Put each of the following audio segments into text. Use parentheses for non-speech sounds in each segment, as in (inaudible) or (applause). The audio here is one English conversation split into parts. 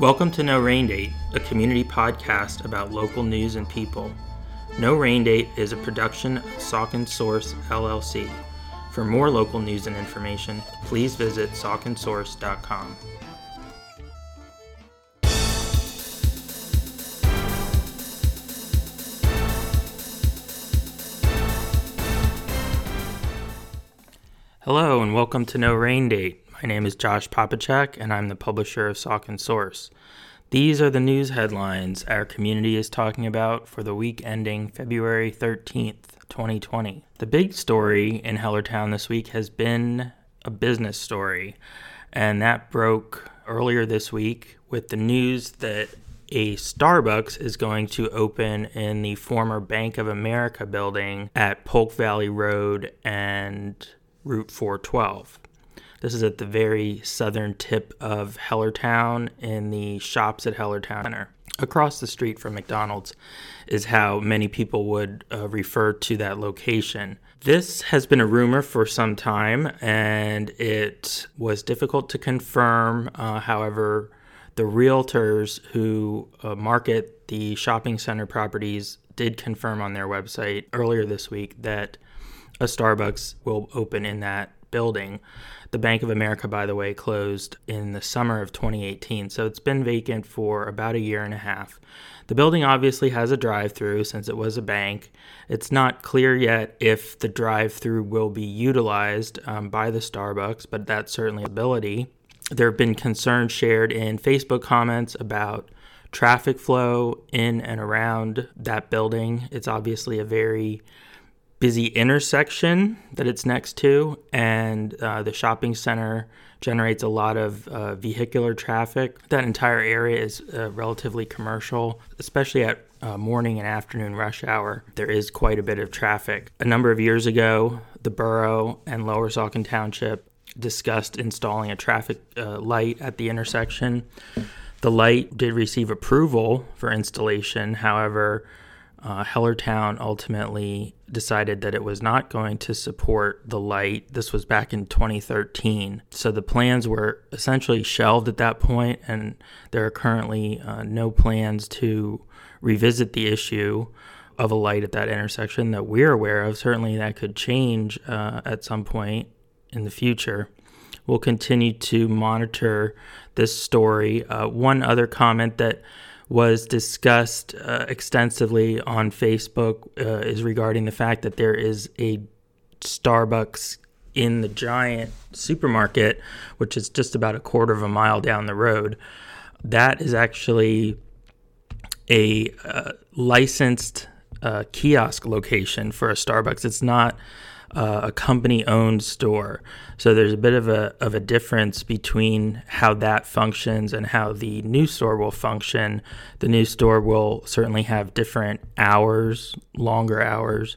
Welcome to No Rain Date, a community podcast about local news and people. No Rain Date is a production of Saucon Source LLC. For more local news and information, please visit sauconsource.com. Hello and welcome to No Rain Date. My name is Josh Popichak and I'm the publisher of Saucon Source. These are the news headlines our community is talking about for the week ending February 13th, 2020. The big story in Hellertown this week has been a business story, and that broke earlier this week with the news that a Starbucks is going to open in the former Bank of America building at Polk Valley Road and Route 412. This is at the very southern tip of Hellertown in the shops at Hellertown Center. Across the street from McDonald's is how many people would uh, refer to that location. This has been a rumor for some time and it was difficult to confirm. Uh, however, the realtors who uh, market the shopping center properties did confirm on their website earlier this week that a Starbucks will open in that building. The Bank of America, by the way, closed in the summer of 2018, so it's been vacant for about a year and a half. The building obviously has a drive through since it was a bank. It's not clear yet if the drive through will be utilized um, by the Starbucks, but that's certainly a ability. There have been concerns shared in Facebook comments about traffic flow in and around that building. It's obviously a very busy intersection that it's next to, and uh, the shopping center generates a lot of uh, vehicular traffic. That entire area is uh, relatively commercial, especially at uh, morning and afternoon rush hour. There is quite a bit of traffic. A number of years ago, the borough and Lower Saucon Township discussed installing a traffic uh, light at the intersection. The light did receive approval for installation, however, uh, Hellertown ultimately decided that it was not going to support the light. This was back in 2013. So the plans were essentially shelved at that point, and there are currently uh, no plans to revisit the issue of a light at that intersection that we're aware of. Certainly, that could change uh, at some point in the future. We'll continue to monitor this story. Uh, one other comment that was discussed uh, extensively on Facebook uh, is regarding the fact that there is a Starbucks in the giant supermarket, which is just about a quarter of a mile down the road. That is actually a uh, licensed uh, kiosk location for a Starbucks. It's not uh, a company owned store. So there's a bit of a, of a difference between how that functions and how the new store will function. The new store will certainly have different hours, longer hours,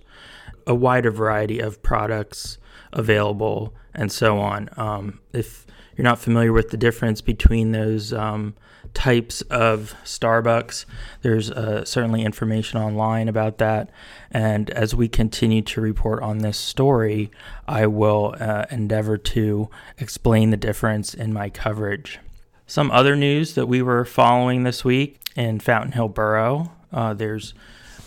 a wider variety of products available, and so on. Um, if you're not familiar with the difference between those um, types of Starbucks. There's uh, certainly information online about that. And as we continue to report on this story, I will uh, endeavor to explain the difference in my coverage. Some other news that we were following this week in Fountain Hill Borough uh, there's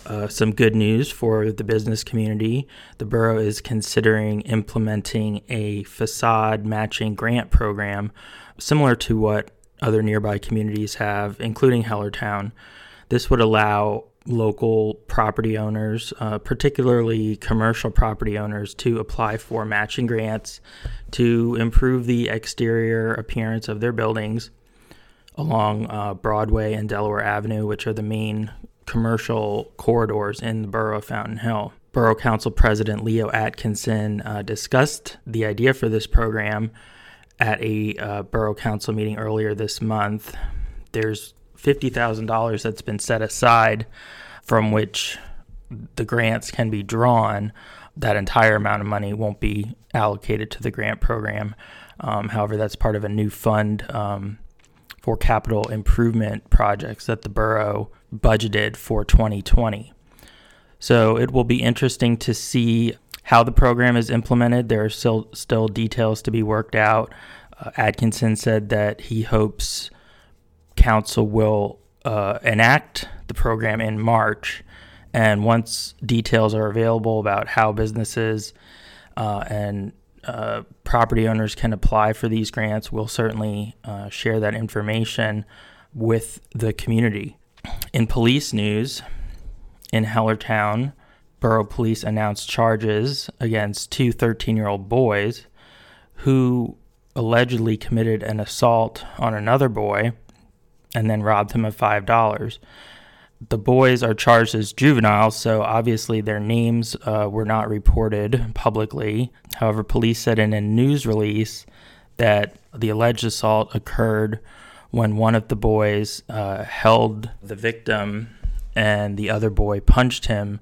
uh, some good news for the business community. The borough is considering implementing a facade matching grant program similar to what other nearby communities have, including Hellertown. This would allow local property owners, uh, particularly commercial property owners, to apply for matching grants to improve the exterior appearance of their buildings along uh, Broadway and Delaware Avenue, which are the main commercial corridors in the borough of Fountain Hill. Borough Council President Leo Atkinson uh, discussed the idea for this program at a uh, borough council meeting earlier this month. There's $50,000 that's been set aside from which the grants can be drawn. That entire amount of money won't be allocated to the grant program. Um, however, that's part of a new fund um, for capital improvement projects that the borough budgeted for 2020. So it will be interesting to see how the program is implemented. There are still still details to be worked out. Uh, Atkinson said that he hopes council will uh, enact the program in March. And once details are available about how businesses uh, and uh, property owners can apply for these grants, we'll certainly uh, share that information with the community. In police news, in Hellertown, Borough Police announced charges against two 13 year old boys who allegedly committed an assault on another boy and then robbed him of $5. The boys are charged as juveniles, so obviously their names uh, were not reported publicly. However, police said in a news release that the alleged assault occurred when one of the boys uh, held the victim and the other boy punched him.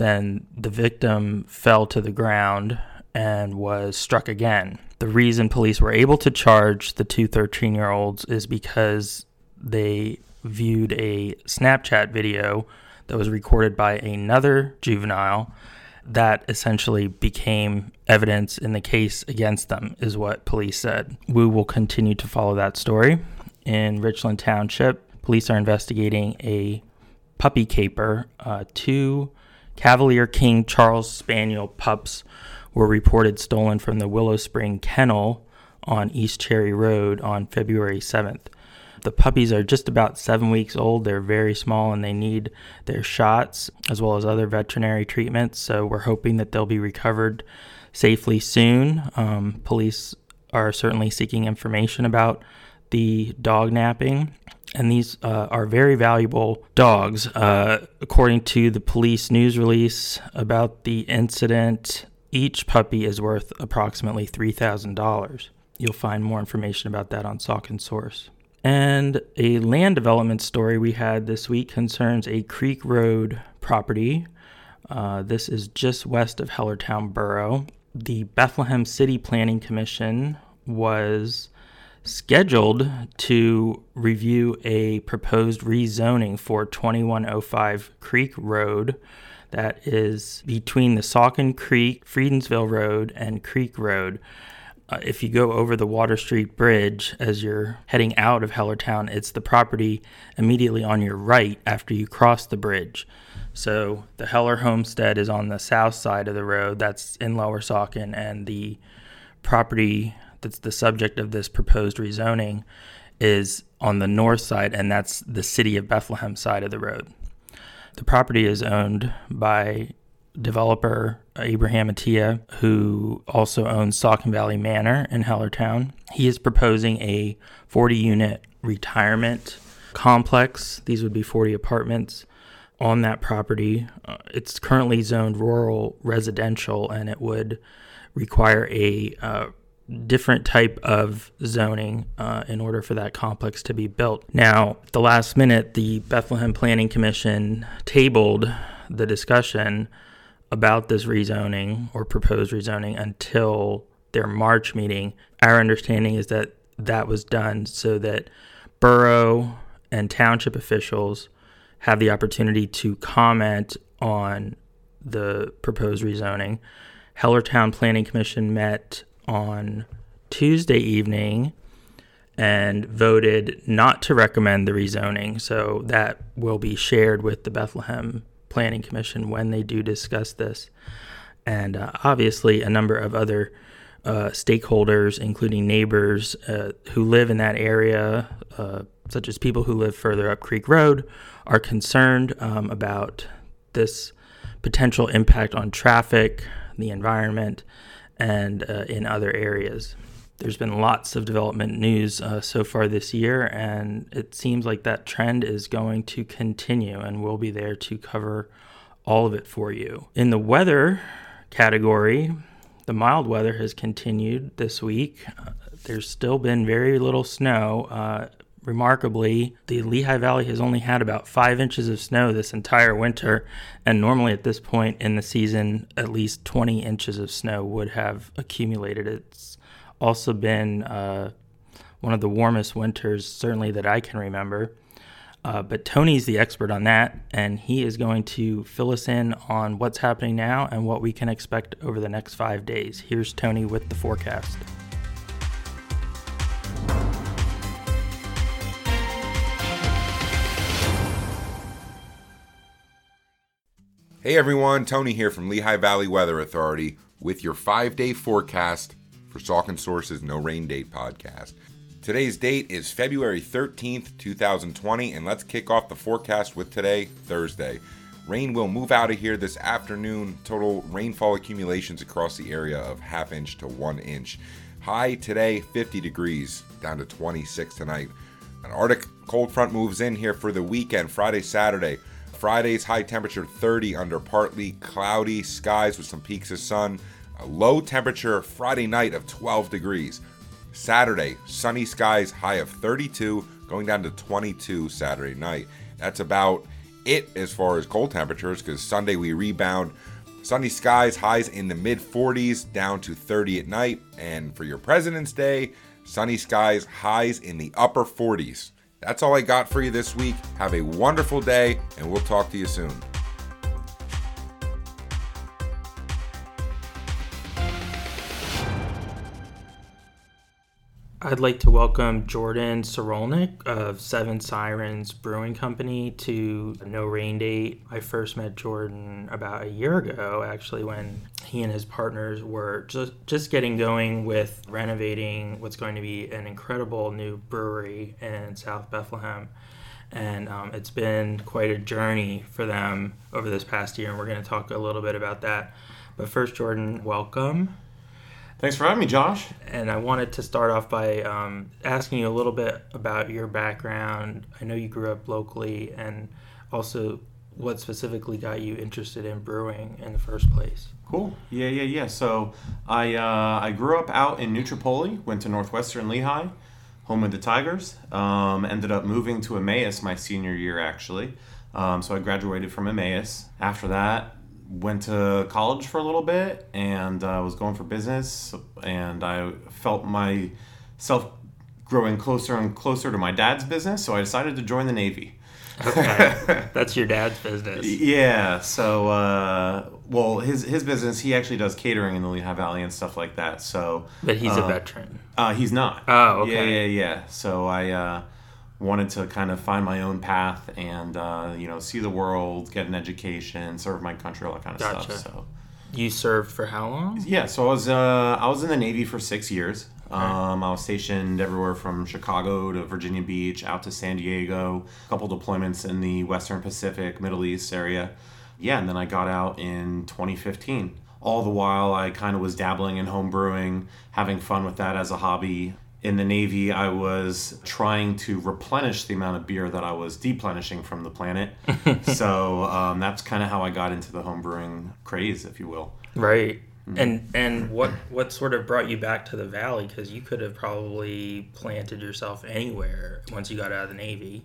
Then the victim fell to the ground and was struck again. The reason police were able to charge the two 13 year olds is because they viewed a Snapchat video that was recorded by another juvenile that essentially became evidence in the case against them, is what police said. We will continue to follow that story. In Richland Township, police are investigating a puppy caper. Uh, two Cavalier King Charles Spaniel pups were reported stolen from the Willow Spring Kennel on East Cherry Road on February 7th. The puppies are just about seven weeks old. They're very small and they need their shots as well as other veterinary treatments. So we're hoping that they'll be recovered safely soon. Um, police are certainly seeking information about the dog napping. And these uh, are very valuable dogs. Uh, according to the police news release about the incident, each puppy is worth approximately $3,000. You'll find more information about that on Saucon Source. And a land development story we had this week concerns a Creek Road property. Uh, this is just west of Hellertown Borough. The Bethlehem City Planning Commission was scheduled to review a proposed rezoning for 2105 Creek Road. That is between the Saucon Creek, Friedensville Road, and Creek Road. Uh, if you go over the Water Street Bridge as you're heading out of Hellertown, it's the property immediately on your right after you cross the bridge. So the Heller Homestead is on the south side of the road, that's in Lower Saucon, and the property that's the subject of this proposed rezoning is on the north side, and that's the city of Bethlehem side of the road. The property is owned by developer Abraham Atiyeh, who also owns Saucon Valley Manor in Hellertown. He is proposing a 40 unit retirement complex. These would be 40 apartments on that property. Uh, it's currently zoned rural residential and it would require a uh, different type of zoning uh, in order for that complex to be built. Now, at the last minute, the Bethlehem Planning Commission tabled the discussion about this rezoning or proposed rezoning until their March meeting. Our understanding is that that was done so that borough and township officials have the opportunity to comment on the proposed rezoning. Hellertown Planning Commission met on Tuesday evening and voted not to recommend the rezoning. So that will be shared with the Bethlehem Planning Commission when they do discuss this. And uh, obviously, a number of other uh, stakeholders, including neighbors uh, who live in that area, uh, such as people who live further up Creek Road, are concerned um, about this potential impact on traffic, the environment, and uh, in other areas there's been lots of development news uh, so far this year, and it seems like that trend is going to continue, and we'll be there to cover all of it for you. In the weather category, the mild weather has continued this week. Uh, there's still been very little snow. Remarkably, the Lehigh Valley has only had about five inches of snow this entire winter, and normally at this point in the season, at least 20 inches of snow would have accumulated. It's also been uh, one of the warmest winters, certainly that I can remember. Uh, but Tony's the expert on that, and he is going to fill us in on what's happening now and what we can expect over the next five days. Here's Tony with the forecast. Hey everyone, Tony here from Lehigh Valley Weather Authority with your five day forecast for Saucon Source's No Rain Date podcast. Today's date is February 13th, 2020, and let's kick off the forecast with today, Thursday. Rain will move out of here this afternoon. Total rainfall accumulations across the area of half inch to one inch. High today, 50 degrees, down to 26 tonight. An Arctic cold front moves in here for the weekend, Friday, Saturday. Friday's high temperature 30 under partly cloudy skies with some peaks of sun. A low temperature Friday night of 12 degrees. Saturday, sunny skies, high of 32, going down to 22 Saturday night. That's about it as far as cold temperatures because Sunday we rebound. Sunny skies, highs in the mid 40s, down to 30 at night. And for your President's Day, sunny skies, highs in the upper 40s. That's all I got for you this week. Have a wonderful day, and we'll talk to you soon. I'd like to welcome Jordan Sorolnik of Seven Sirens Brewing Company to No Rain Date. I first met Jordan about a year ago, actually, when he and his partners were just, just getting going with renovating what's going to be an incredible new brewery in South Bethlehem. And um, it's been quite a journey for them over this past year, and we're going to talk a little bit about that. But first, Jordan, welcome. Thanks for having me, Josh. And I wanted to start off by um, asking you a little bit about your background. I know you grew up locally, and also what specifically got you interested in brewing in the first place. Cool. Yeah, yeah, yeah. So I uh, I grew up out in New Tripoli, went to Northwestern Lehigh, home of the Tigers. Um, ended up moving to Emmaus my senior year, actually. Um, so I graduated from Emmaus. After that, went to college for a little bit and uh, was going for business and i felt myself growing closer and closer to my dad's business so i decided to join the navy. Okay. (laughs) That's your dad's business. Yeah so uh, well his his business he actually does catering in the lehigh valley and stuff like that so but he's uh, a veteran. uh, he's not. Oh okay. Yeah yeah yeah. So i uh, wanted to kind of find my own path and uh, you know see the world, get an education, serve my country, all that kind of Gotcha. stuff. So you served for how long yeah, so I was uh, I was in the Navy for six years. Um, I was stationed everywhere from Chicago to Virginia Beach, out to San Diego, a couple deployments in the Western Pacific, Middle East area. Yeah, and then I got out in 2015. All the while, I kind of was dabbling in home brewing, having fun with that as a hobby in the Navy, I was trying to replenish the amount of beer that I was deplenishing from the planet. (laughs) so um, that's kind of how I got into the homebrewing craze, if you will. right and and what what sort of brought you back to the valley because you could have probably planted yourself anywhere once you got out of the navy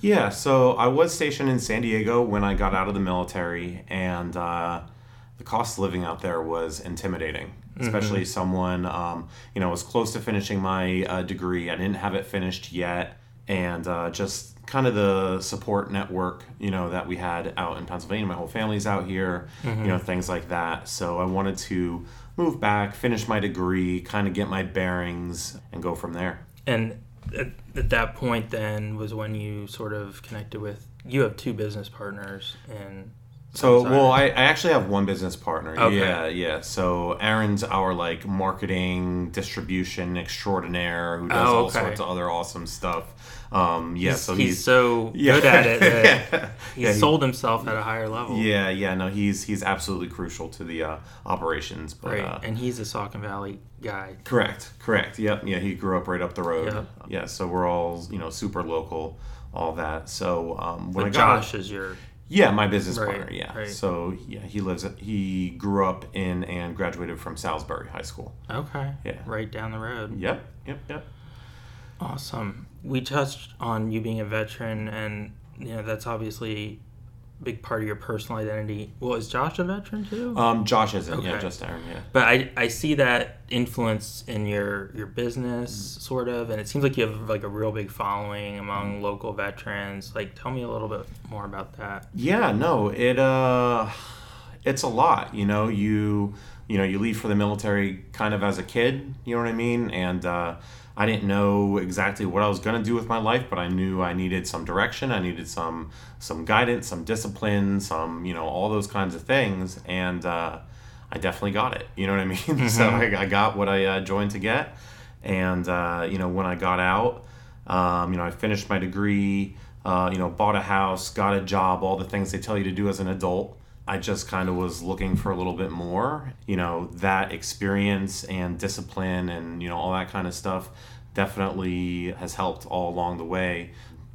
Yeah, so I was stationed in San Diego when I got out of the military, and uh, the cost of living out there was intimidating. Especially someone, um, you know, was close to finishing my uh, degree. I didn't have it finished yet, and uh, just kind of the support network, you know, that we had out in Pennsylvania. My whole family's out here, you know, things like that. So I wanted to move back, finish my degree, kind of get my bearings, and go from there. and at, at that point then was when you sort of connected with you have two business partners and So, Sorry. well, I, I actually have one business partner. Okay. Yeah, yeah. So, Aaron's our like marketing distribution extraordinaire who does Oh, all sorts of other awesome stuff. Um, yeah, he's, so he's, he's, so Yeah. good at it that (laughs) he Yeah, he- sold himself at a higher level yeah, yeah. No, he's he's absolutely crucial to the uh, operations. But right uh, and he's a Saucon Valley guy correct, correct. Yep, yeah. He grew up right up the road. Yep. Yeah, so we're all you know super local, all that. So um, when but I got Josh is your Yeah, my business Right, partner. Yeah. right. So yeah, he lives. He grew up in and graduated from Salisbury High School. okay Yeah. right down the road Yep. Yep. Yep. Awesome. We touched on you being a veteran, and you know that's obviously big part of your personal identity. Well, is Josh a veteran too? Um, Josh isn't. Yeah, just Aaron. Yeah. but I, I see that influence in your your business sort of, and it seems like you have like a real big following among local veterans. Like, tell me a little bit more about that. Yeah. No. It. Uh, it's a lot. You know. You. You know. You leave for the military kind of as a kid. You know what I mean. And uh, I didn't know exactly what I was going to do with my life, but I knew I needed some direction. I needed some some guidance, some discipline, some you know all those kinds of things, and uh, I definitely got it. You know what I (laughs) mean? Mm-hmm. so I, I, got what I uh, joined to get, and uh, you know when I got out, um, you know I finished my degree. Uh, you know, bought a house, got a job, all the things they tell you to do as an adult. I just kind of was looking for a little bit more. You know, that experience and discipline and, you know, all that kind of stuff definitely has helped all along the way.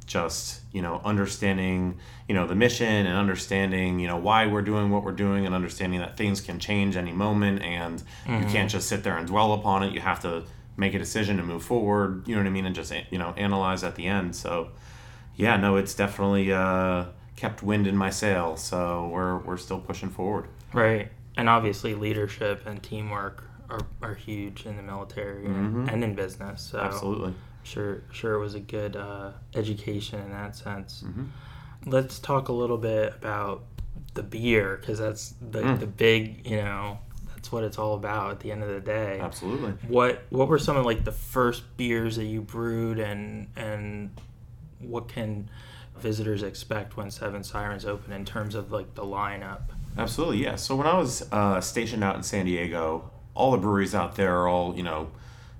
Just, you know, understanding, you know, the mission and understanding, you know, why we're doing what we're doing and understanding that things can change any moment and mm-hmm. you can't just sit there and dwell upon it. You have to make a decision to move forward, you know what I mean? And just, you know, analyze at the end. So, yeah, no, it's definitely, uh, kept wind in my sail. So we're we're still pushing forward. Right, and obviously leadership and teamwork are, are huge in the military mm-hmm. and in business. So Absolutely. Sure, sure, it was a good uh, education in that sense. Mm-hmm. Let's talk a little bit about the beer because that's the mm. the big you know that's what it's all about at the end of the day. Absolutely. What what were some of like the first beers that you brewed and and what can visitors expect when Seven Sirens open in terms of like the lineup? Absolutely, yeah. So when I was uh, stationed out in San Diego, all the breweries out there are all you know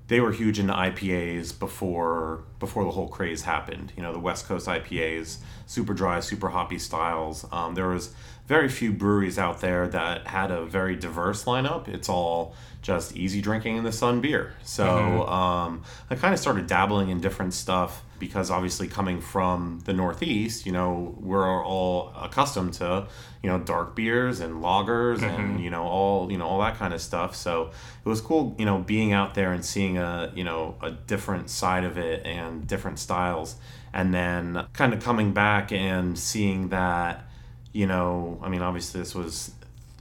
they were huge into IPAs before before the whole craze happened. You know, the West Coast IPAs, super dry, super hoppy styles. Um, there was very few breweries out there that had a very diverse lineup. It's all just easy drinking in the sun beer. So mm-hmm. um, I kind of started dabbling in different stuff because obviously coming from the Northeast, you know, we're all accustomed to you know dark beers and lagers mm-hmm. and you know all you know all that kind of stuff. So it was cool, you know, being out there and seeing a you know a different side of it and different styles, and then kind of coming back and seeing that you know, I mean, obviously this was,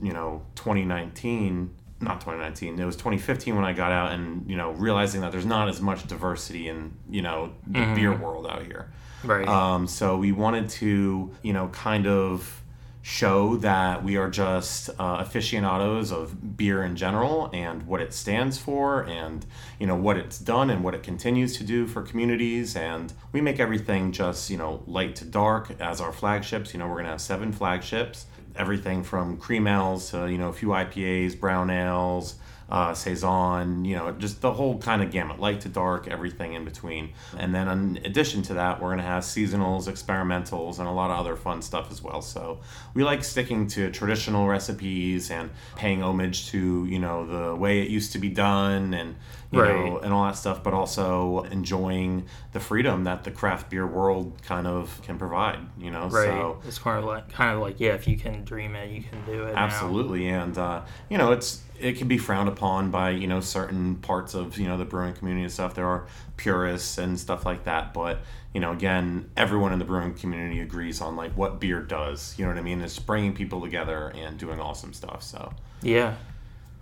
you know, 2019, not 2019, it was 2015 when I got out and, you know, realizing that there's not as much diversity in, you know, the mm-hmm. beer world out here. Right. Um, so we wanted to, you know, kind of show that we are just uh, aficionados of beer in general and what it stands for and you know what it's done and what it continues to do for communities and we make everything just you know light to dark as our flagships you know we're going to have seven flagships everything from cream ales to you know a few ipas brown ales uh, saison, you know, just the whole kind of gamut, light to dark, everything in between. And then in addition to that, we're going to have seasonals, experimentals, and a lot of other fun stuff as well. So we like sticking to traditional recipes and paying homage to, you know, the way it used to be done and, you right. know, and all that stuff, but also enjoying the freedom that the craft beer world kind of can provide, you know? Right. So, it's kind of like, kind of like, yeah, if you can dream it, you can do it. Absolutely. Now. And, uh, you know, it's, it can be frowned upon by you know certain parts of you know the brewing community and stuff. There are purists and stuff like that, but you know again, everyone in the brewing community agrees on like what beer does. You know what I mean? It's bringing people together and doing awesome stuff. So yeah,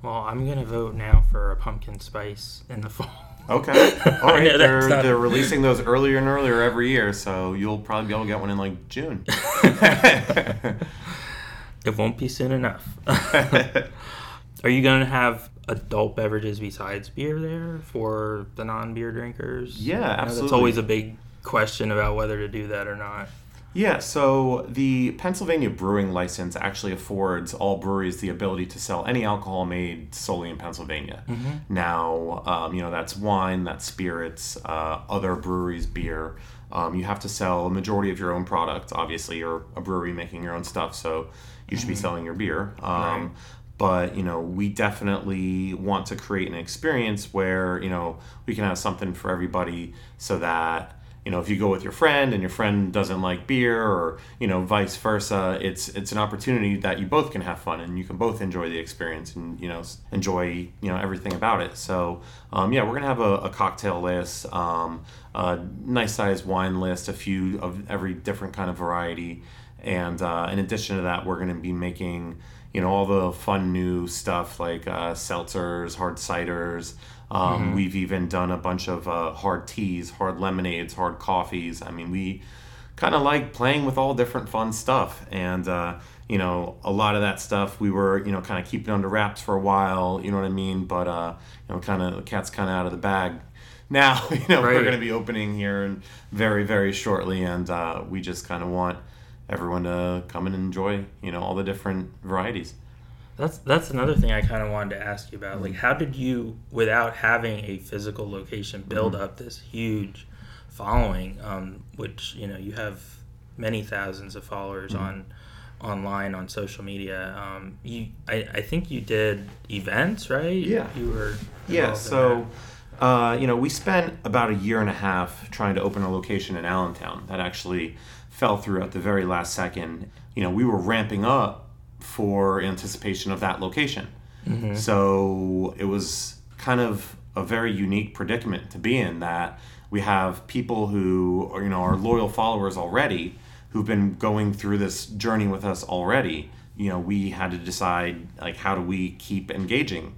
well, I'm gonna vote now for a pumpkin spice in the fall. Okay. (laughs) All right. they're, not... they're releasing those earlier and earlier every year, so you'll probably be able to get one in like June. (laughs) it won't be soon enough. (laughs) Are you going to have adult beverages besides beer there for the non-beer drinkers? Yeah, absolutely. That's always a big question about whether to do that or not. Yeah, so the Pennsylvania brewing license actually affords all breweries the ability to sell any alcohol made solely in Pennsylvania. Mm-hmm. Now, um, you know, that's wine, that's spirits, uh, other breweries' beer. Um, you have to sell a majority of your own product. Obviously, you're a brewery making your own stuff, so you should mm-hmm. be selling your beer. Um, right but you know we definitely want to create an experience where you know we can have something for everybody so that you know if you go with your friend and your friend doesn't like beer or you know vice versa it's it's an opportunity that you both can have fun and you can both enjoy the experience and you know enjoy you know everything about it. So um, yeah we're gonna have a, a cocktail list um, a nice sized wine list a few of every different kind of variety. And uh, in addition to that we're gonna be making you know all the fun new stuff like uh, seltzers, hard ciders. Um, mm-hmm. We've even done a bunch of uh, hard teas, hard lemonades, hard coffees. I mean, we kind of like playing with all different fun stuff, and uh, you know, a lot of that stuff we were you know kind of keeping under wraps for a while. You know what I mean? But uh, you know, kind of the cat's kind of out of the bag (laughs) now. You know, we're going to be opening here and very, very shortly, and uh, we just kind of want everyone to come and enjoy, you know, all the different varieties. That's that's another thing I kind of wanted to ask you about. Mm-hmm. Like, how did you, without having a physical location, build Mm-hmm. up this huge following? Um, which you know you have many thousands of followers Mm-hmm. on online on social media. Um, you, I, I think you did events, right? Yeah. you were. Yeah, so uh, you know, we spent about a year and a half trying to open a location in Allentown that actually fell through at the very last second. You know, we were ramping up for anticipation of that location. So it was kind of a very unique predicament to be in that we have people who are, you know, are loyal followers already who've been going through this journey with us already. You know, we had to decide like how do we keep engaging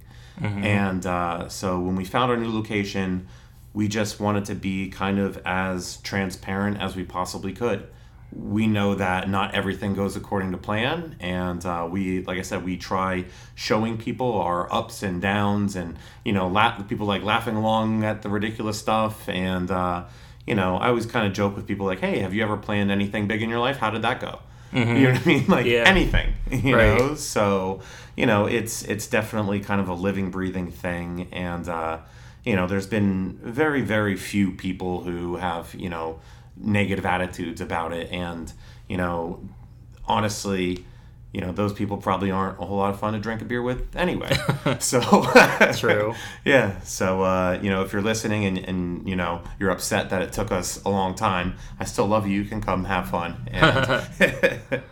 and uh, so when we found our new location, we just wanted to be kind of as transparent as we possibly could. We know that not everything goes according to plan, and uh, we, like I said, we try showing people our ups and downs, and you know, la- people like laughing along at the ridiculous stuff, and uh, you know, I always kind of joke with people like, "Hey, have you ever planned anything big in your life? How did that go?" You know what I mean? (laughs) Like Yeah. anything, (laughs) you Right. know. So you know, it's it's definitely kind of a living, breathing thing, and uh, you know, there's been very, very few people who have you know negative attitudes about it, and you know, honestly. You know, those people probably aren't a whole lot of fun to drink a beer with anyway. (laughs) so (laughs) True. yeah. So uh, you know, if you're listening and, and you know you're upset that it took us a long time, I still love you. You can come have fun. And, (laughs)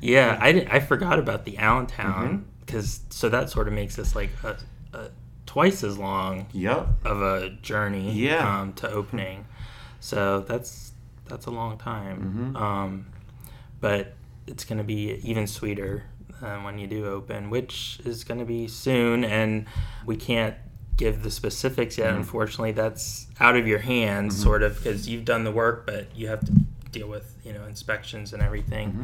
Yeah, I, I forgot about the Allentown Mm-hmm. because so that sort of makes this like a, a twice as long yep. of a journey Yeah. um, to opening. So that's that's a long time. Mm-hmm. Um, but it's going to be even sweeter uh, when you do open, which is going to be soon. And we can't give the specifics yet. Mm-hmm. Unfortunately, that's out of your hands, sort of, because you've done the work, but you have to deal with you know inspections and everything. Mm-hmm.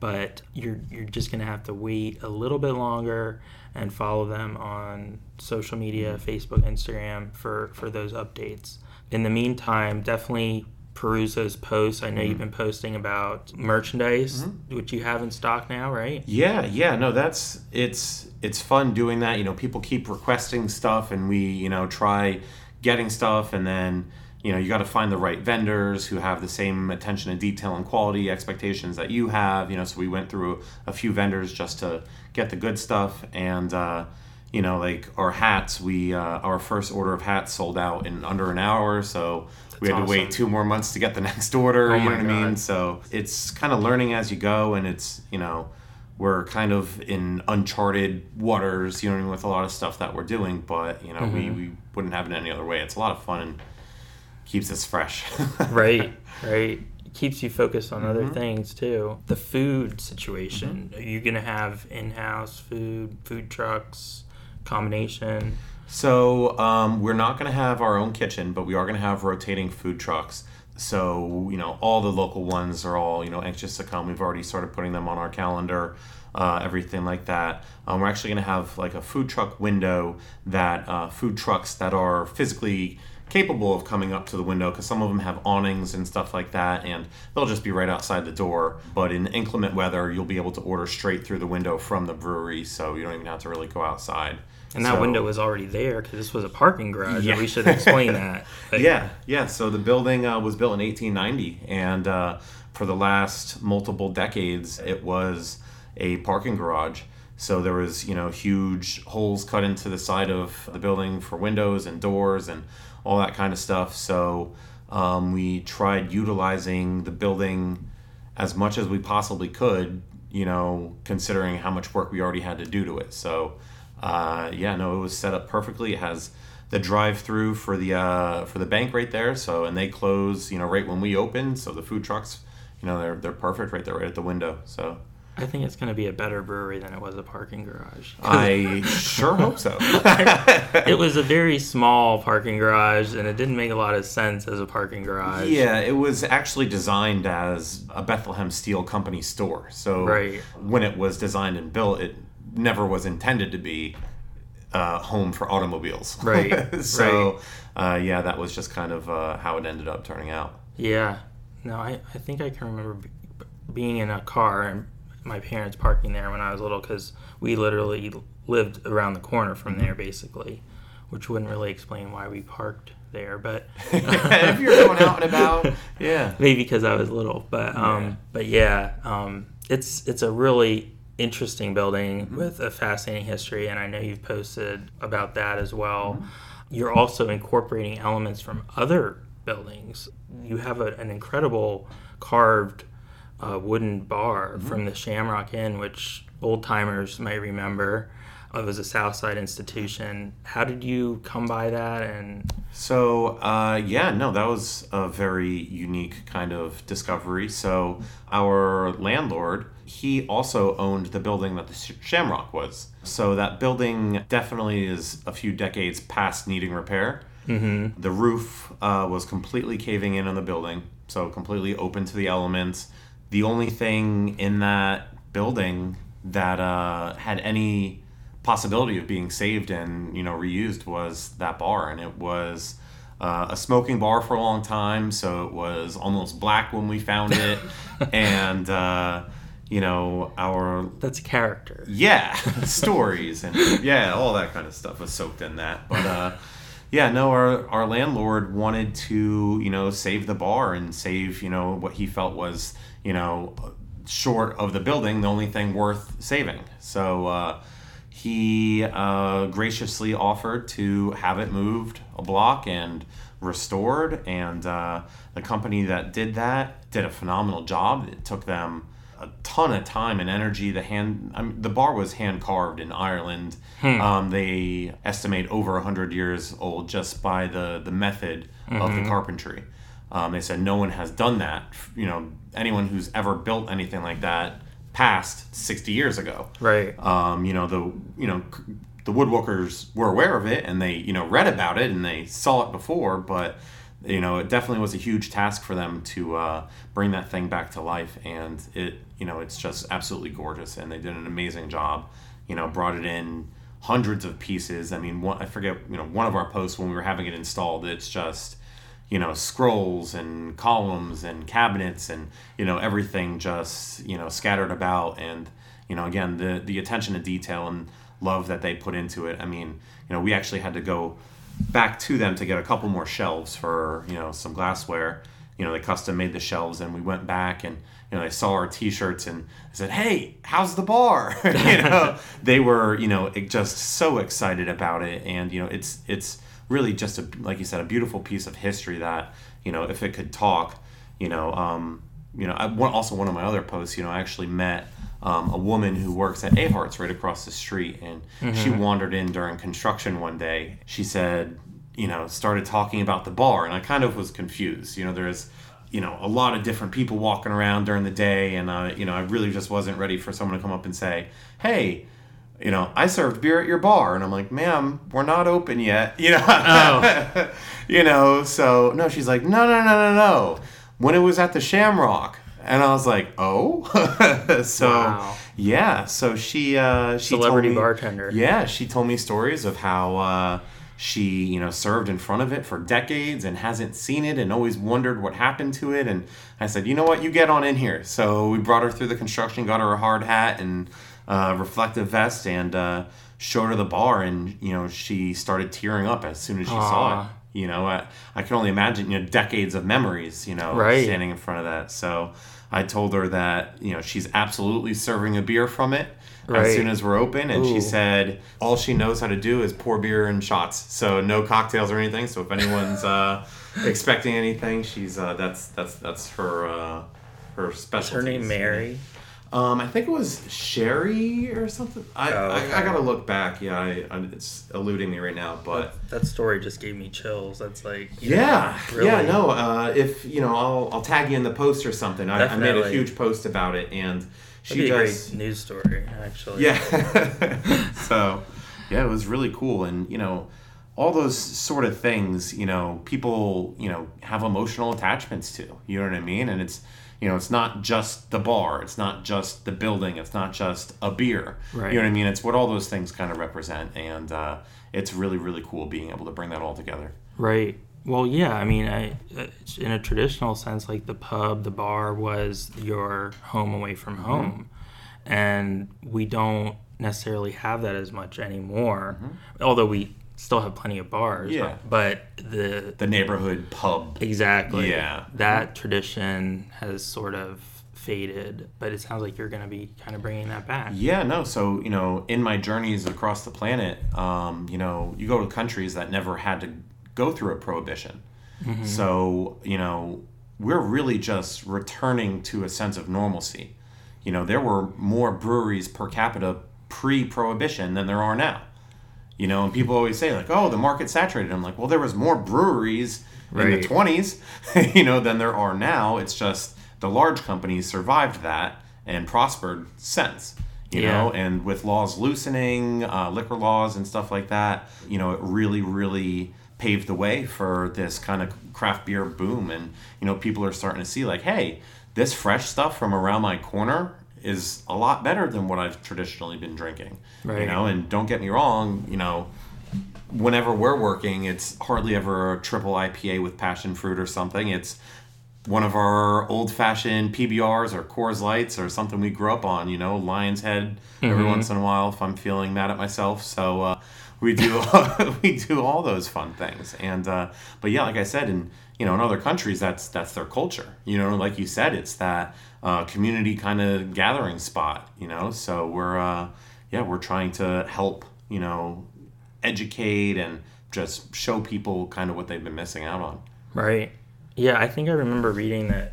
But you're you're just going to have to wait a little bit longer and follow them on social media, Mm-hmm. Facebook, Instagram for for those updates. In the meantime, definitely peruse those posts. I know Mm-hmm. you've been posting about merchandise, which you have in stock now, right? Yeah, yeah, no, that's it's it's fun doing that. You know, people keep requesting stuff, and we you know try getting stuff, and then you know you got to find the right vendors who have the same attention to detail and quality expectations that you have. You know, so we went through a few vendors just to get the good stuff, and uh, you know, like our hats, we uh, our first order of hats sold out in under an hour, so. we had to wait two more months to get the (laughs) next order. Oh you know what I mean? So it's kind of learning as you go, and it's you know we're kind of in uncharted waters, you know, with a lot of stuff that we're doing. But you know, we, Mm-hmm. we wouldn't have it any other way. It's a lot of fun and keeps us fresh. (laughs) right, right. Keeps you focused on Mm-hmm. other things too. The food situation. Are you gonna have in-house food, food trucks, combination? So um, we're not going to have our own kitchen, but we are going to have rotating food trucks. So you know, all the local ones are all you know anxious to come. We've already started putting them on our calendar, uh, everything like that. Um, we're actually going to have like a food truck window that uh, food trucks that are physically capable of coming up to the window because some of them have awnings and stuff like that and they'll just be right outside the door but in inclement weather you'll be able to order straight through the window from the brewery so you don't even have to really go outside And that So- window was already there because this was a parking garage. Yeah. We should explain that. (laughs) Like, yeah, yeah. So the building uh, was built in 1890, and uh, for the last multiple decades, it was a parking garage. So there was, you know, huge holes cut into the side of the building for windows and doors and all that kind of stuff. So um, we tried utilizing the building as much as we possibly could, you know, considering how much work we already had to do to it. So, uh, yeah, no, it was set up perfectly. It has the drive-through for the uh, for the bank right there. So, and they close, you know, right when we open. So the food trucks, you know, they're they're perfect right there, right at the window. So I think it's going to be a better brewery than it was a parking garage. I (laughs) sure hope so. (laughs) it was a very small parking garage, and it didn't make a lot of sense as a parking garage. Yeah, it was actually designed as a Bethlehem Steel Company store. So Right. when it was designed and built, it never was intended to be uh, home for automobiles. (laughs) Right, so, Uh, yeah, that was just kind of uh, how it ended up turning out. Yeah. No, I, I think I can remember be, being in a car and my parents parking there when I was little because we literally lived around the corner from there, basically, which wouldn't really explain why we parked there, but (laughs) if you're going out and about, (laughs) yeah, maybe because I was little. But um, Yeah. but yeah, um, it's it's a really interesting building with a fascinating history, and I know you've posted about that as well. You're also incorporating elements from other buildings. You have a, an incredible carved uh, wooden bar from the Shamrock Inn, which old timers might remember. It was a Southside institution. How did you come by that? And So, uh, yeah, no, that was a very unique kind of discovery. So, our landlord, he also owned the building that the Shamrock was. So, that building definitely is a few decades past needing repair. Mm-hmm. The roof uh, was completely caving in on the building, so completely open to the elements. The only thing in that building that uh, had any possibility of being saved and you know reused was that bar and it was uh, a smoking bar for a long time so it was almost black when we found it (laughs) and uh, you know our that's a character. yeah (laughs) stories and yeah all that kind of stuff was soaked in that. But uh yeah no our our landlord wanted to you know save the bar and save you know what he felt was you know short of the building the only thing worth saving. So uh he uh, graciously offered to have it moved a block and restored. And uh, the company that did that did a phenomenal job. It took them a ton of time and energy. The hand I mean, the bar was hand carved in ireland. Um, they estimate over 100 years old just by the the method of the carpentry. Um, they said no one has done that. You know anyone who's ever built anything like that past 60 years ago. Right. um, you know the you know the woodworkers were aware of it and they you know read about it and they saw it before but you know it definitely was a huge task for them to uh, bring that thing back to life and it you know it's just absolutely gorgeous and they did an amazing job you know brought it in hundreds of pieces. I mean one, i forget you know one of our posts when we were having it installed it's just you know scrolls and columns and cabinets and you know everything just you know scattered about. And you know again the the attention to detail and love that they put into it. I mean you know we actually had to go back to them to get a couple more shelves for you know some glassware. You know they custom made the shelves and we went back and you know they saw our t-shirts and said hey how's the bar? (laughs) You know (laughs) they were you know just so excited about it. And you know it's it's really just a like you said a beautiful piece of history that you know if it could talk you know um you know I, one, also one of my other posts you know i actually met um, a woman who works at Ahart's right across the street. And she wandered in during construction one day. She said you know started talking about the bar. And i kind of was confused. You know there's you know a lot of different people walking around during the day and uh, you know i really just wasn't ready for someone to come up and say hey you know, I served beer at your bar, and I'm like, ma'am, we're not open yet. (laughs) You know, Oh. (laughs) you know. So no, she's like, no, no, no, no, no. When it was at the Shamrock, and I was like, oh, (laughs) so Wow. yeah. So she, uh, she Celebrity told me, bartender. Yeah, she told me stories of how. Uh, she, you know, served in front of it for decades and hasn't seen it and always wondered what happened to it. And I said, you know what, you get on in here. So we brought her through the construction, got her a hard hat and uh, reflective vest, and uh, showed her the bar. And you know, she started tearing up as soon as she saw it. You know, I, I can only imagine, you know, decades of memories, you know, Right. standing in front of that. So I told her that, you know, she's absolutely serving a beer from it Right. as soon as we're open. And she said all she knows how to do is pour beer and shots. So no cocktails or anything. So if anyone's uh, (laughs) expecting anything, she's uh, that's that's that's her uh, her Is specialty. her name Mary? Um, I think it was Sherry or something. I, Oh, I, okay. I gotta look back. Yeah, I, I, it's eluding me right now, but. That story just gave me chills. That's like Yeah, know, really- yeah, no. Uh, if you know, I'll I'll tag you in the post or something. I, I made a huge post about it, and That'd she be a just great news story, actually. yeah. (laughs) so, yeah, it was really cool, and you know, all those sort of things, you know, people, you know, have emotional attachments to. You know what I mean? And it's, you know, it's not just the bar, it's not just the building, it's not just a beer. Right. You know what I mean? It's what all those things kind of represent, and uh, it's really, really cool being able to bring that all together. Right. Well, yeah. I mean, I, in a traditional sense, like the pub, the bar was your home away from Mm-hmm. home, and we don't necessarily have that as much anymore. Although we still have plenty of bars. Mm-hmm. Yeah. But the The neighborhood pub. exactly Yeah. that tradition has sort of faded. But it sounds like you're going to be kind of bringing that back. Yeah, no. So, you know, in my journeys across the planet, um, you know, you go to countries that never had to go through a prohibition. So, you know, we're really just returning to a sense of normalcy. You know, there were more breweries per capita pre prohibition than there are now. You know, and people always say, like, oh, the market's saturated. I'm like, well, there was more breweries in the 20s, (laughs) you know, than there are now. It's just the large companies survived that and prospered since. You Yeah. know, and with laws loosening, uh, liquor laws and stuff like that, you know, it really, really paved the way for this kind of craft beer boom. And, you know, people are starting to see, like, hey, this fresh stuff from around my corner is a lot better than what I've traditionally been drinking. Right. You know, and don't get me wrong, you know, whenever we're working, it's hardly ever a triple IPA with passion fruit or something. It's one of our old fashioned PBRs or Coors Lights or something we grew up on, you know, Lionshead every once in a while if I'm feeling mad at myself. So uh, we do (laughs) we do all those fun things. And uh, but yeah, like I said, in you know in other countries that's that's their culture. You know, like you said, it's that uh, community kind of gathering spot. You know, so we're uh, yeah we're trying to help you know educate and just show people kind of what they've been missing out on. Right. Yeah, I think I remember reading that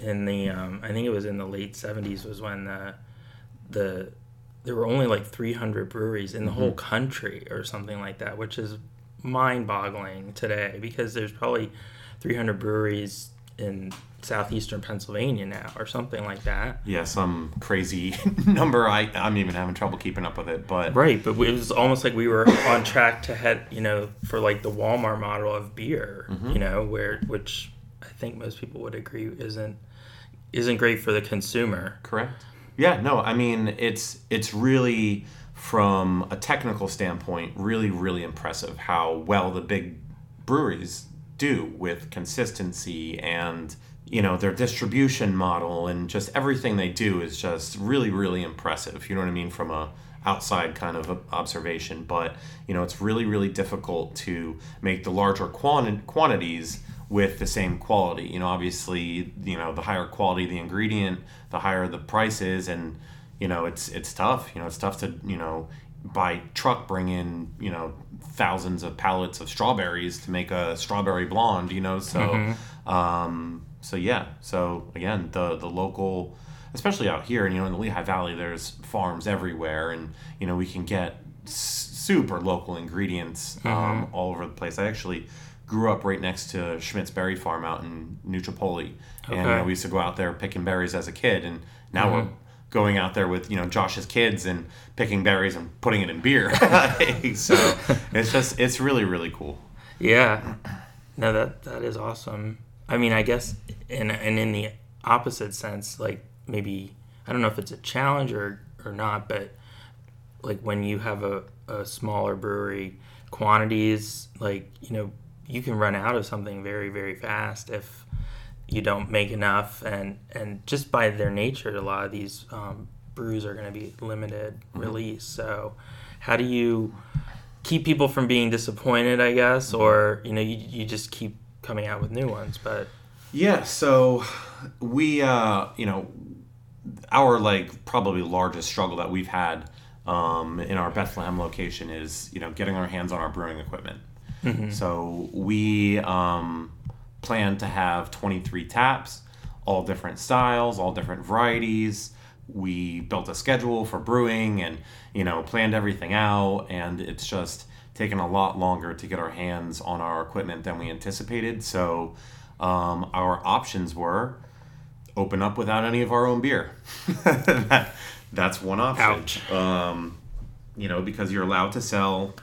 in the um, I think it was in the late seventies was when the the there were only like three hundred breweries in the whole mm-hmm. country or something like that, which is mind boggling today because there's probably three hundred breweries in southeastern Pennsylvania now or something like that. Yeah, some crazy (laughs) number. I I'm even having trouble keeping up with it, but Right, but it was almost like we were on track to head, you know, for like the Walmart model of beer, mm-hmm. you know, where which I think most people would agree isn't isn't great for the consumer. correct. Yeah, no, I mean it's it's really from a technical standpoint really really impressive how well the big breweries do with consistency and you know their distribution model and just everything they do is just really really impressive you know what i mean from a outside kind of observation. But you know it's really really difficult to make the larger quanti- quantities with the same quality. You know obviously you know the higher quality the ingredient the higher the price is and you know it's it's tough. You know it's tough to you know by truck bring in you know thousands of pallets of strawberries to make a strawberry blonde you know? So um so yeah. So again the the local especially out here and you know in the lehigh valley there's farms everywhere and you know we can get s- super local ingredients um, all over the place. I actually grew up right next to schmidt's berry farm out in new tripoli and you know, we used to go out there picking berries as a kid and now we're mm-hmm. going out there with you know Josh's kids and picking berries and putting it in beer. (laughs) so it's just it's really really cool. Yeah. No, that that is awesome. I mean, I guess in and in the opposite sense, like maybe I don't know if it's a challenge or or not, but like when you have a, a smaller brewery, quantities like you know you can run out of something very very fast if you don't make enough, and and just by their nature, a lot of these um, brews are going to be limited release. So, how do you keep people from being disappointed? I guess, or you know, you you just keep coming out with new ones. But Yeah, so we uh you know our like probably largest struggle that we've had um, in our Bethlehem location is you know getting our hands on our brewing equipment. So we um, plan to have 23 taps, all different styles, all different varieties. We built a schedule for brewing and you know planned everything out, and it's just taken a lot longer to get our hands on our equipment than we anticipated. So um, our options were open up without any of our own beer. (laughs) that, that's one option. Ouch. Um, you know, because you're allowed to sell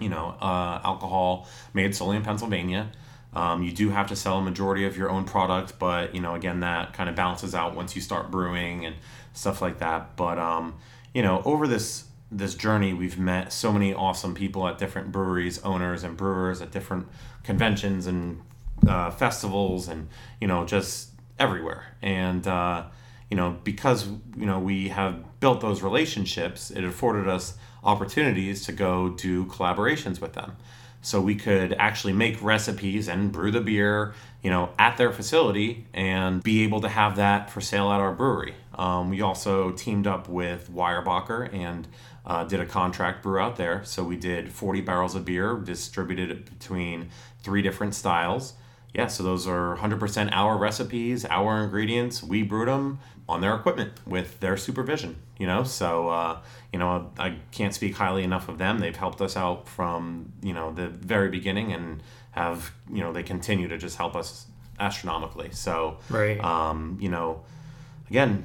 you know, uh, alcohol made solely in Pennsylvania. Um, you do have to sell a majority of your own product, but you know, again, that kind of balances out once you start brewing and stuff like that. But um, you know, over this this journey, we've met so many awesome people at different breweries, owners and brewers at different conventions and uh, festivals, and you know, just everywhere. And uh, you know, because you know we have built those relationships, it afforded us opportunities to go do collaborations with them. So we could actually make recipes and brew the beer, you know, at their facility and be able to have that for sale at our brewery. Um, we also teamed up with Weyerbacher and uh, did a contract brew out there. So we did 40 barrels of beer, distributed between three different styles. Yeah, so those are 100% our recipes, our ingredients. We brewed them on their equipment with their supervision, you know? So, uh, you know, I can't speak highly enough of them. They've helped us out from, you know, the very beginning and have, you know, they continue to just help us astronomically. So, Right. um, you know, again,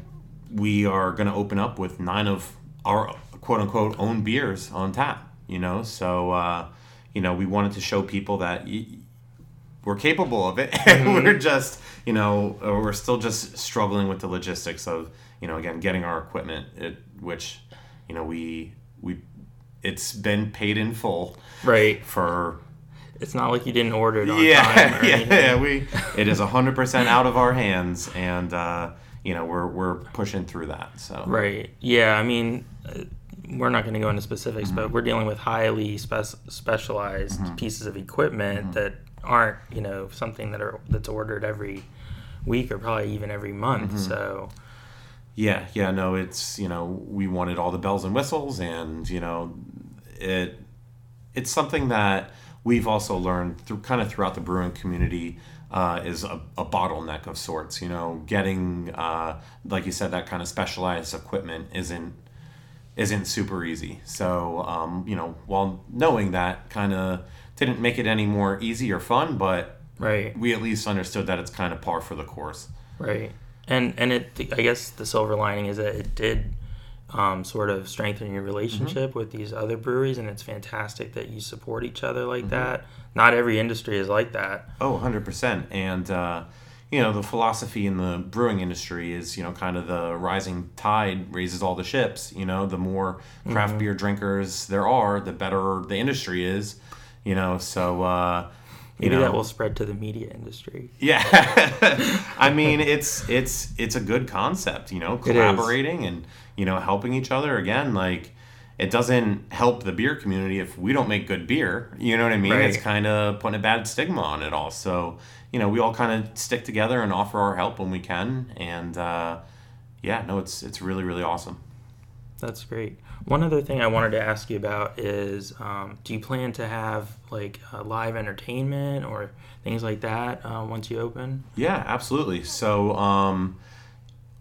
we are going to open up with nine of our quote unquote own beers on tap, you know? So, uh, you know, we wanted to show people that y- we're capable of it. And (laughs) we're just, you know, we're still just struggling with the logistics of, you know, again, getting our equipment, it, which, you know, we, we, it's been paid in full right. for It's not like you didn't order it on time yeah, or (laughs) yeah, anything. yeah. We it is hundred percent out of our hands, and uh, you know we're we're pushing through that. So Right. Yeah. I mean, uh, we're not going to go into specifics, Mm-hmm. but we're dealing with highly spec- specialized pieces of equipment Mm-hmm. that aren't, you know, something that are that's ordered every week or probably even every month. Mm-hmm. So, yeah, yeah. No, it's you know we wanted all the bells and whistles, and you know it it's something that we've also learned through kind of throughout the brewing community. Uh, is a, a bottleneck of sorts, you know, getting uh, like you said that kind of specialized equipment isn't isn't super easy. So, um, you know, while knowing that kind of didn't make it any more easy or fun, but right. we at least understood that it's kind of par for the course. Right. And and it I guess the silver lining is that it did um, sort of strengthen your relationship Mm-hmm. with these other breweries and it's fantastic that you support each other like Mm-hmm. that. Not every industry is like that. Oh, 100%. And, uh, you know, the philosophy in the brewing industry is, you know, kind of the rising tide raises all the ships. You know, the more craft beer drinkers there are, the better the industry is, you know, so, uh, you Maybe know, that will spread to the media industry. Yeah, (laughs) I mean it's it's it's a good concept, you know, collaborating and you know helping each other. Again, like it doesn't help the beer community if we don't make good beer. You know what I mean? Right. It's kind of putting a bad stigma on it all. So you know, we all kind of stick together and offer our help when we can. And uh, yeah, no, it's it's really really awesome. That's great. One other thing I wanted to ask you about is um, do you plan to have like uh, live entertainment or things like that uh, once you open? Yeah, absolutely. So, um,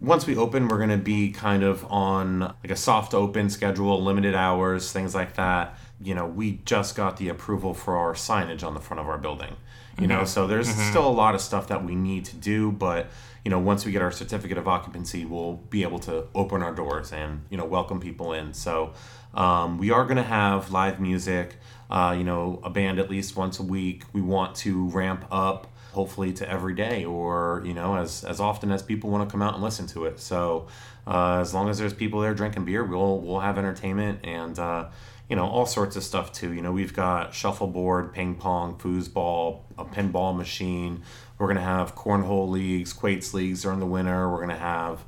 once we open, we're going to be kind of on like a soft open schedule, limited hours, things like that. You know, we just got the approval for our signage on the front of our building. You know, so there's still a lot of stuff that we need to do, but you know, once we get our certificate of occupancy, we'll be able to open our doors and you know welcome people in. So um, we are going to have live music. Uh, you know, a band at least once a week. We want to ramp up hopefully to every day or you know as as often as people want to come out and listen to it so uh, as long as there's people there drinking beer we'll we'll have entertainment and uh, you know all sorts of stuff too you know we've got shuffleboard ping pong foosball a pinball machine we're going to have cornhole leagues quoits leagues during the winter we're going to have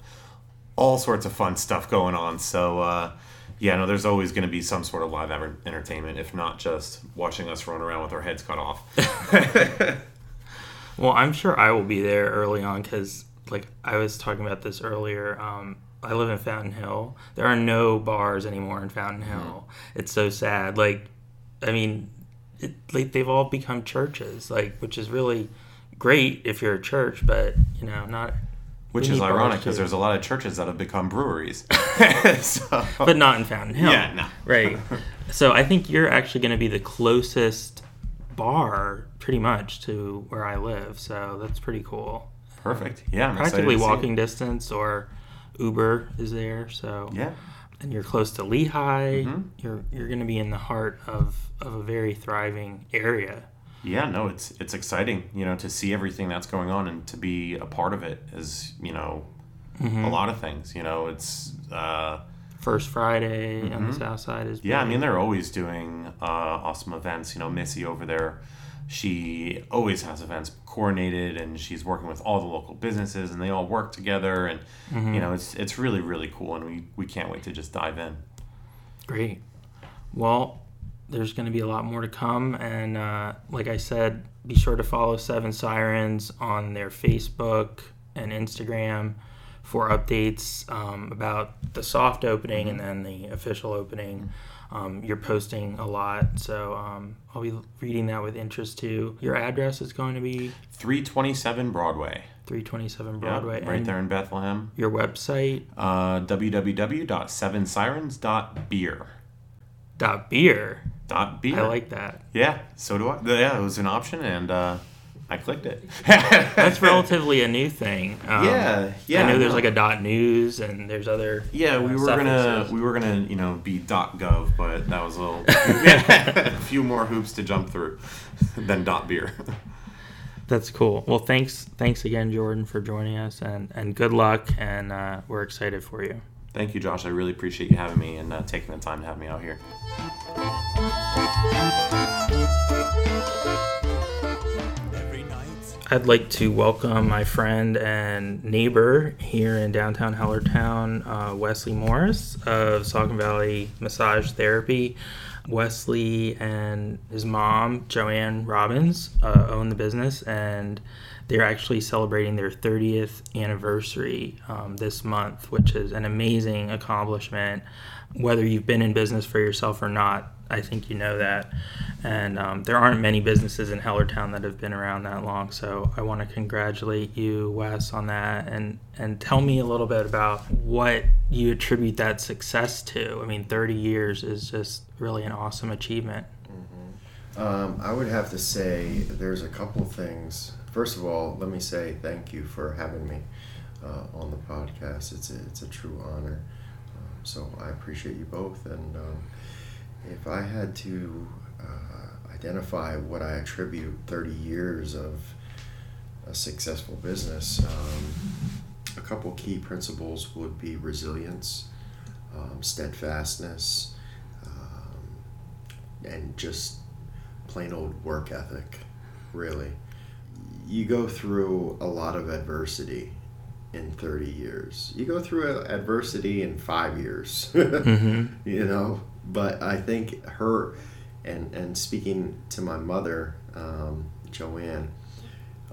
all sorts of fun stuff going on so uh, yeah no there's always going to be some sort of live entertainment if not just watching us run around with our heads cut off (laughs) Well, I'm sure I will be there early on because, like, I was talking about this earlier. Um, I live in Fountain Hill. There are no bars anymore in Fountain Hill. It's so sad. Like, I mean, it, like they've all become churches. Like, which is really great if you're a church, but you know, not. Which is ironic because there's a lot of churches that have become breweries. (laughs) so, but not in Fountain Hill. Yeah, no. Right. (laughs) So I think you're actually going to be the closest bar, pretty much, to where I live. So that's pretty cool. perfect. Yeah, I'm Practically walking distance, or Uber is there. So Yeah. and you're close to Lehigh. Mhm. You're you're going to be in the heart of of a very thriving area. Yeah, no, it's it's exciting, you know, to see everything that's going on and to be a part of it is, you know, a lot of things. You know, it's uh, First Friday on the south side is Mm-hmm. yeah. I mean, they're always doing uh, awesome events. You know, Missy over there, she always has events coordinated, and she's working with all the local businesses, and they all work together, and you know, it's it's really really cool, and we we can't wait to just dive in. Great. Well, there's going to be a lot more to come. And uh, like I said, be sure to follow Seven Sirens on their Facebook and Instagram for updates um, about the soft opening and then the official opening. Um, you're posting a lot, so um, I'll be reading that with interest too. Your address is going to be Three twenty seven Broadway. 327 Yeah, Broadway. right and there in Bethlehem. Your website, Uh, www.sevensirens.beer. dot beer. Dot beer. I like that. Yeah, so do I. Yeah, it was an option, and uh, I clicked it. (laughs) That's relatively a new thing. Um, Yeah, yeah, I know there's like a dot news and there's other. Yeah, we uh, were gonna we were gonna you know be dot .gov, but that was a little a (laughs) (laughs) few more hoops to jump through than dot .beer. That's cool. Well, thanks, thanks again, Jordan, for joining us, and and good luck. And uh, we're excited for you. Thank you, Josh. I really appreciate you having me and uh, taking the time to have me out here. I'd like to welcome my friend and neighbor here in downtown Hellertown, uh, Wesley Morris of Saucon Valley Massage Therapy. Wesley and his mom, Joanne Robbins, uh, own the business, and they're actually celebrating their 30th anniversary um, this month, which is an amazing accomplishment. Whether you've been in business for yourself or not, I think you know that. And um, there aren't many businesses in Hellertown that have been around that long. So I want to congratulate you, Wes, on that. And, and tell me a little bit about what you attribute that success to. I mean, 30 years is just really an awesome achievement. Um, I would have to say there's a couple things. First of all, let me say thank you for having me uh, on the podcast. It's a, it's a true honor. Um, so I appreciate you both. And um, if I had to uh, identify what I attribute 30 years of a successful business, um, a couple key principles would be resilience, um, steadfastness, um, and just plain old work ethic, really. You go through a lot of adversity in 30 years. You go through adversity in five years, (laughs) Mm-hmm. you know? But I think her, and, and speaking to my mother, um, Joanne,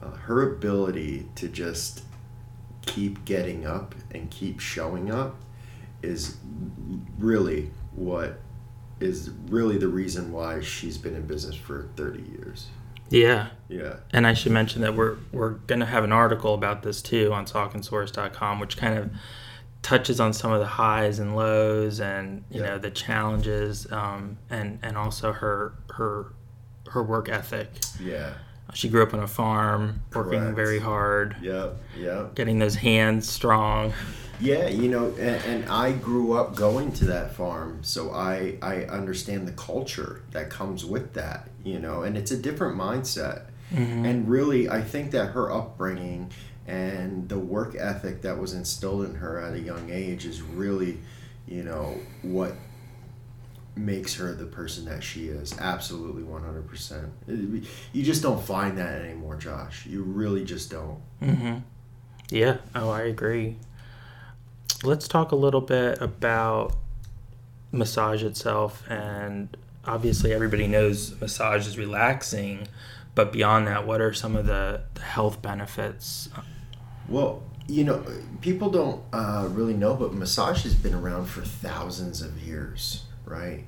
uh, her ability to just keep getting up and keep showing up is really what is really the reason why she's been in business for 30 years. Yeah. Yeah. And I should mention that we're we're going to have an article about this too on sauconsource.com, which kind of touches on some of the highs and lows and you Yeah. know the challenges um, and and also her her her work ethic. Yeah. She grew up on a farm, working Correct. very hard, Yep. Yep. getting those hands strong. Yeah, you know, and, and I grew up going to that farm, so I I understand the culture that comes with that, you know, and it's a different mindset. And really, I think that her upbringing and the work ethic that was instilled in her at a young age is really, you know, what makes her the person that she is. Absolutely, one hundred percent. You just don't find that anymore, Josh. You really just don't. mm-hmm. Yeah. Oh, I agree. Let's talk a little bit about massage itself. And obviously, everybody knows massage is relaxing. But beyond that, what are some of the, the health benefits? Well, you know, people don't uh, really know, but massage has been around for thousands of years, right?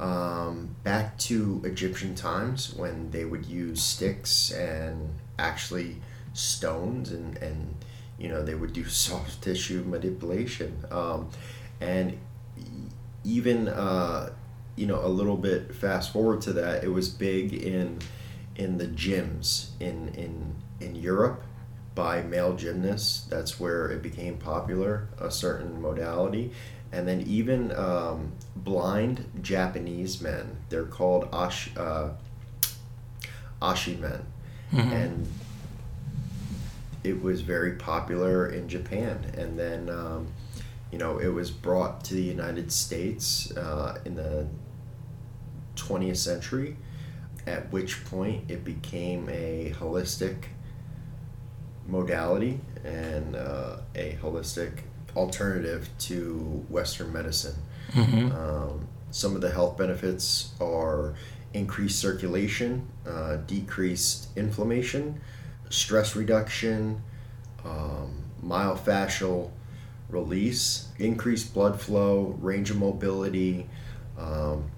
Um, back to Egyptian times when they would use sticks and actually stones and, and you know, they would do (laughs) soft tissue manipulation. Um, and even, uh, you know, a little bit fast forward to that, it was big in in the gyms in in in Europe by male gymnasts. That's where it became popular, a certain modality. And then even um, blind Japanese men, they're called ash, uh, ashi men. And it was very popular in Japan. And then, um, you know, it was brought to the United States uh, in the 20th century, at which point it became a holistic modality and uh, a holistic alternative to Western medicine. Um, some of the health benefits are increased circulation, uh, decreased inflammation, stress reduction, um, myofascial release, increased blood flow, range of mobility. Um,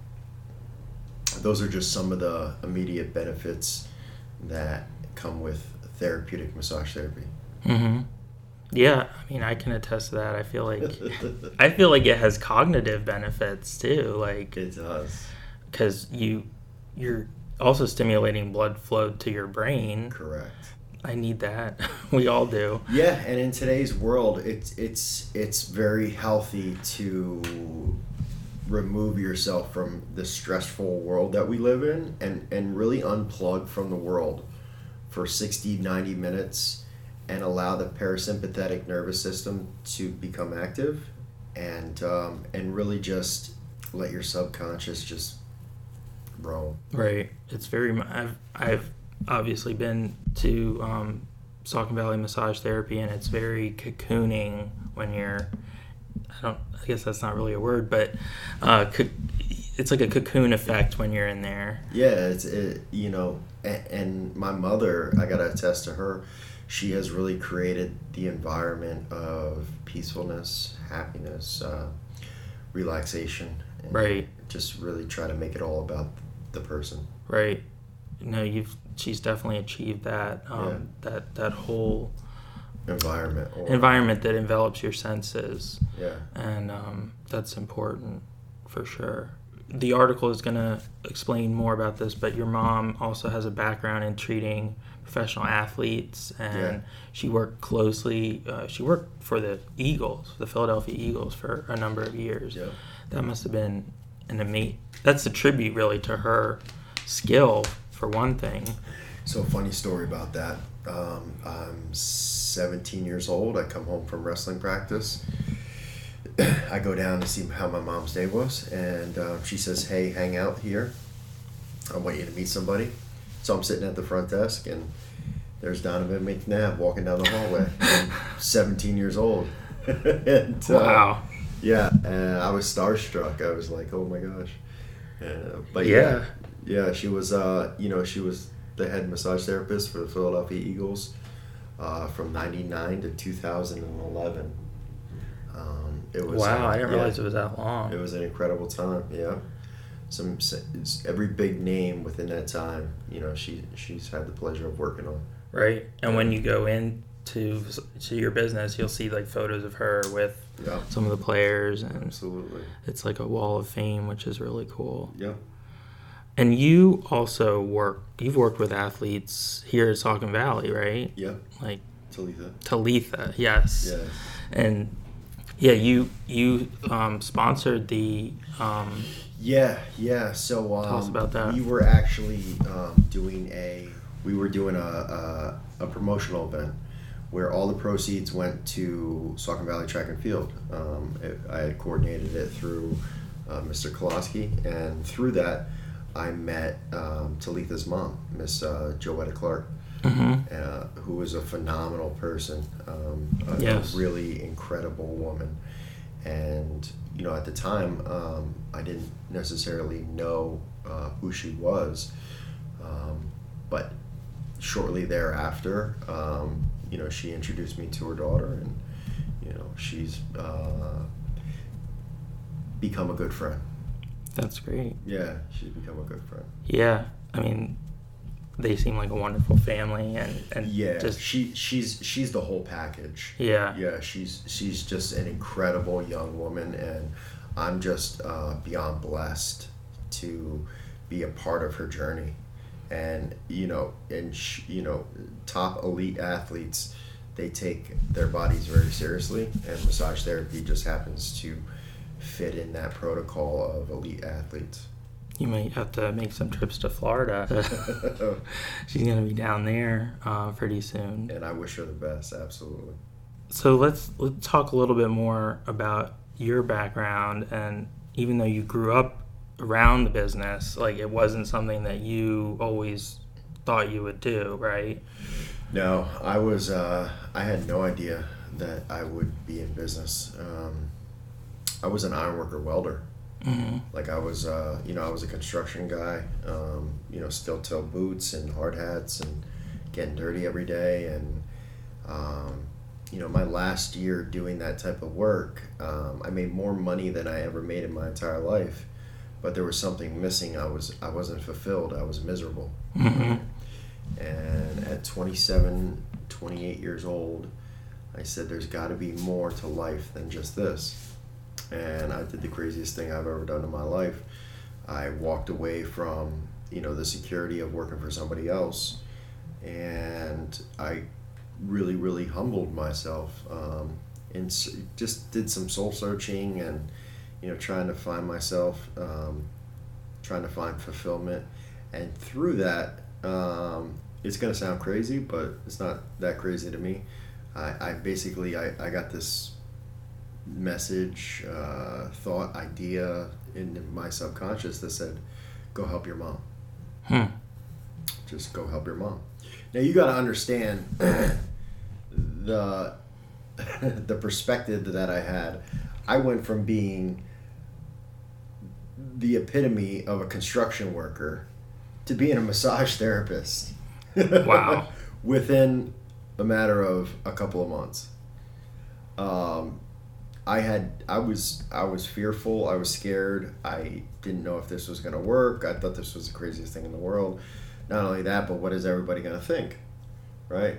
those are just some of the immediate benefits that come with therapeutic massage therapy. Mm-hmm. Yeah, I mean, I can attest to that. I feel like I feel like it has cognitive benefits too, like It does. because you you're also stimulating blood flow to your brain. Correct. I need that. (laughs) we all do. Yeah, and in today's world, it's it's it's very healthy to remove yourself from the stressful world that we live in and and really unplug from the world for 60 90 minutes and allow the parasympathetic nervous system to become active and um, and really just let your subconscious just roam Right. It's very. I've I've obviously been to um, Saucon Valley massage therapy, and it's very cocooning when you're. I don't. I guess that's not really a word, but uh, co- it's like a cocoon effect when you're in there. Yeah, it's it, you know, and, and my mother, I gotta attest to her. She has really created the environment of peacefulness, happiness, uh, relaxation. and Right. Just really try to make it all about the person. Right. No, you've. She's definitely achieved that. Um, That that whole Environment. Environment that envelops your senses. Yeah. and um, that's important for sure. The article is going to explain more about this, but your mom also has a background in treating professional athletes, and Yeah. she worked closely. Uh, she worked for the Eagles, the Philadelphia Eagles, for a number of years. Yeah. That must have been an amazing. That's a tribute, really, to her skill for one thing. So funny story about that. Um, I'm 17 years old. I come home from wrestling practice. (coughs) I go down to see how my mom's day was, and uh, she says, "Hey, hang out here. I want you to meet somebody." So I'm sitting at the front desk, and there's Donovan McNabb walking down the hallway. I'm (laughs) 17 years old. (laughs) and, uh, Wow. yeah, and I was starstruck. I was like, "Oh my gosh!" Uh, but Yeah. yeah, yeah, she was. Uh, you know, she was the head massage therapist for the Philadelphia Eagles uh, from '99 to 2011. Um, it was. wow, uh, I didn't yeah, realize it was that long. It was an incredible time. Yeah, some every big name within that time. You know, she she's had the pleasure of working on. Right. And when you go into to your business, you'll see like photos of her with Yeah, some of the players and absolutely. it's like a wall of fame, which is really cool. Yeah. And you also work you've worked with athletes here at Saucon Valley, right? Yeah, Like Talitha. Talitha, yes. Yeah. And yeah, you you um, sponsored the um, Yeah, yeah. So um, Tell us about that. We were actually um, doing a we were doing a, a a promotional event where all the proceeds went to Saucon Valley Track and Field. Um, it, I had coordinated it through uh, Mr. Koloski, and through that, I met um, Talitha's mom, Miss uh, Joetta Clark. Uh, who was a phenomenal person, um, a, Yes. a really incredible woman, and you know at the time um, I didn't necessarily know uh, who she was, um, but shortly thereafter, um, you know she introduced me to her daughter, and you know she's uh, become a good friend. that's great. Yeah, she's become a good friend. Yeah. I mean they seem like a wonderful family and, and Yeah, just she she's she's the whole package. yeah. Yeah, she's she's just an incredible young woman, and I'm just uh, beyond blessed to be a part of her journey. And you know, and sh- you know, top elite athletes they take their bodies very seriously, and massage therapy just happens to fit in that protocol of elite athletes. You might have to make some trips to Florida. (laughs) (laughs) She's gonna be down there uh, pretty soon. And I wish her the best, absolutely. So let's let's talk a little bit more about your background and even though you grew up around the business, like it wasn't something that you always thought you would do, right? No, I was. Uh, I had no idea that I would be in business. Um, I was an ironworker welder. Mm-hmm. Like I was, uh, you know, I was a construction guy. Um, you know, steel toe boots and hard hats and getting dirty every day. And um, you know, my last year doing that type of work, um, I made more money than I ever made in my entire life. But there was something missing. I was I wasn't fulfilled. I was miserable. Mm-hmm. And at 27, 28 years old, I said, there's got to be more to life than just this. And I did the craziest thing I've ever done in my life. I walked away from, you know, the security of working for somebody else. And I really, really humbled myself um, and just did some soul searching and, you know, trying to find myself, um, trying to find fulfillment. And through that, um, it's gonna sound crazy, but it's not that crazy to me. I, I basically I, I got this message, uh, thought, idea in my subconscious that said, "Go help your mom." Hmm. Just go help your mom. Now you got to understand (clears throat) the (laughs) the perspective that I had. I went from being the epitome of a construction worker to being a massage therapist. Wow. (laughs) Within a matter of a couple of months. Um, I had I was I was fearful. I was scared. I didn't know if this was going to work. I thought this was the craziest thing in the world. Not only that, but what is everybody going to think, right?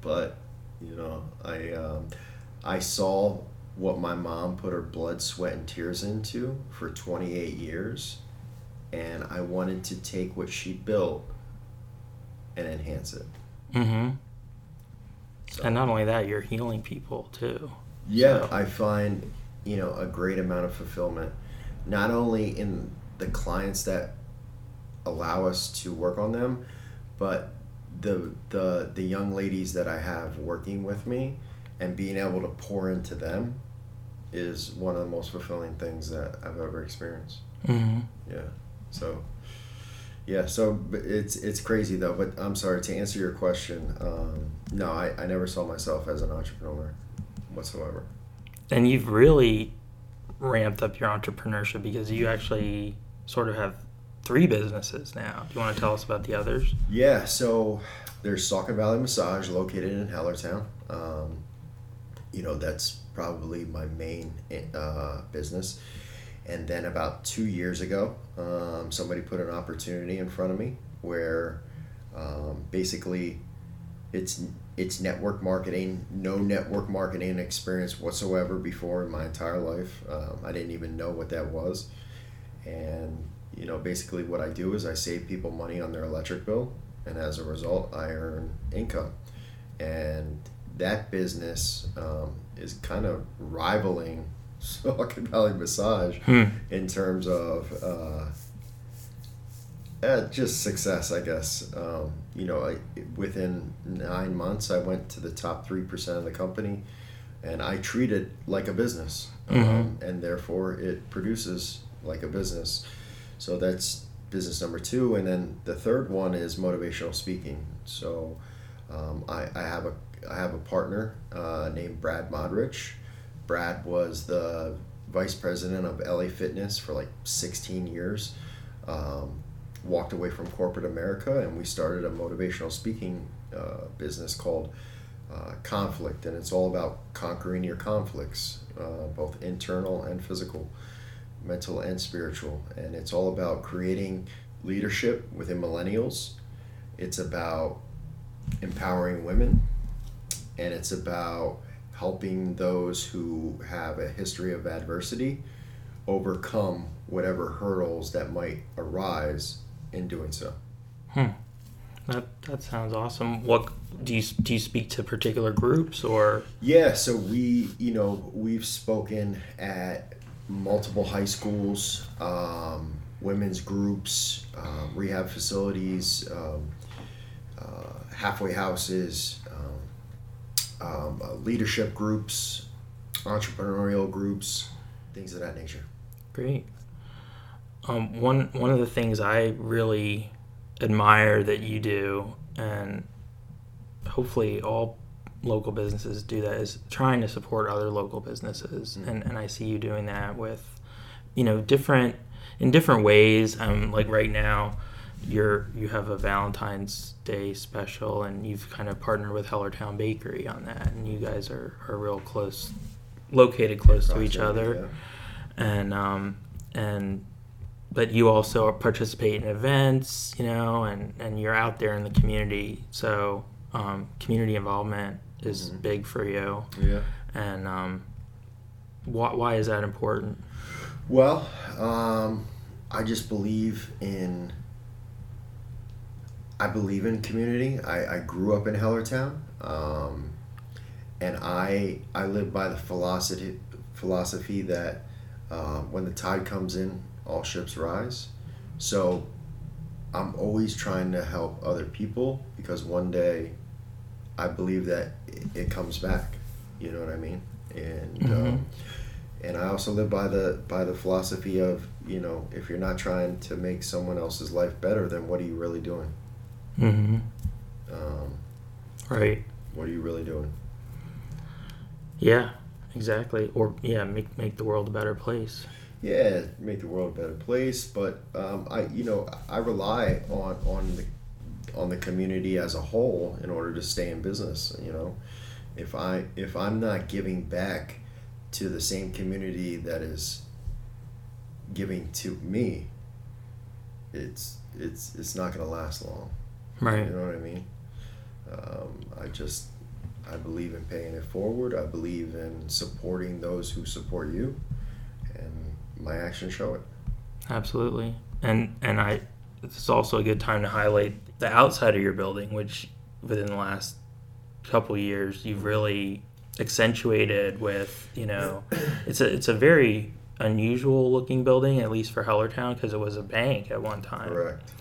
But you know, I um, I saw what my mom put her blood, sweat, and tears into for 28 years and I wanted to take what she built and enhance it. Mm-hmm. So, and not only that, you're healing people too. Yeah. I find you know a great amount of fulfillment, not only in the clients that allow us to work on them, but the the the young ladies that I have working with me and being able to pour into them is one of the most fulfilling things that I've ever experienced. Mm-hmm. Yeah. So, yeah, so it's it's crazy though. But I'm sorry to answer your question. Um, no, I, I never saw myself as an entrepreneur whatsoever. And you've really ramped up your entrepreneurship because you actually sort of have three businesses now. Do you want to tell us about the others? Yeah, so there's Saucon Valley Massage located in Hellertown. Um, you know, that's probably my main uh, business. And then about two years ago, um, somebody put an opportunity in front of me where um, basically it's it's network marketing. No network marketing experience whatsoever before in my entire life. Um, I didn't even know what that was. And you know, basically what I do is I save people money on their electric bill, and as a result, I earn income. And that business um, is kind of rivaling (laughs) Saucon Valley Massage hmm. in terms of uh, uh, just success, I guess. Um, you know, I, within nine months, I went to the top 3% of the company and I treat it like a business. Mm-hmm. Um, and therefore, it produces like a business. So that's business number two. And then the third one is motivational speaking. So um, I, I, have a, I have a partner uh, named Brad Modrich Brad was the vice president of LA Fitness for like 16 years. Um, walked away from corporate America and we started a motivational speaking uh, business called uh, Conflict. And it's all about conquering your conflicts, uh, both internal and physical, mental and spiritual. And it's all about creating leadership within millennials. It's about empowering women. And it's about helping those who have a history of adversity overcome whatever hurdles that might arise in doing so. Hmm. That that sounds awesome. What do you do? You speak to particular groups or? Yeah, so we, you know, we've spoken at multiple high schools, um, women's groups, um, rehab facilities, um, uh, halfway houses, um, um, uh, leadership groups, entrepreneurial groups, things of that nature. Great. Um, one one of the things I really admire that you do, and hopefully all local businesses do that, is trying to support other local businesses, Mm. and and I see you doing that with, you know, different in different ways. Um, like right now, you're you have a Valentine's Day special, and you've kind of partnered with Hellertown Bakery on that, and you guys are are real close, located close to each other and um, and but you also participate in events, you know, and and you're out there in the community. So um, community involvement is Mhm. big for you, Yeah. yeah. and um, why why is that important? Well, um, I just believe in. I believe in community. I, I grew up in Hellertown, um, and I I live by the philosophy philosophy that uh, when the tide comes in, all ships rise. So, I'm always trying to help other people because one day, I believe that it, comes back. You know what I mean? And Mhm. um, and I also live by the by the philosophy of you know if you're not trying to make someone else's life better, then what are you really doing? Mm-hmm. Um, Right. what are you really doing? Yeah. Exactly. Or yeah, make make the world a better place. Yeah, make the world a better place. But um, I you know I rely on on the on the community as a whole in order to stay in business. You know, if I if I'm not giving back to the same community that is giving to me, it's it's it's not going to last long. Right. You know what I mean? Um, I just, I believe in paying it forward. I believe in supporting those who support you, my actions show it. Absolutely. And and I it's also a good time to highlight the outside of your building, which within the last couple years you've really accentuated with, you know, (coughs) it's a it's a very unusual looking building, at least for Hellertown, because it was a bank at one time. Correct.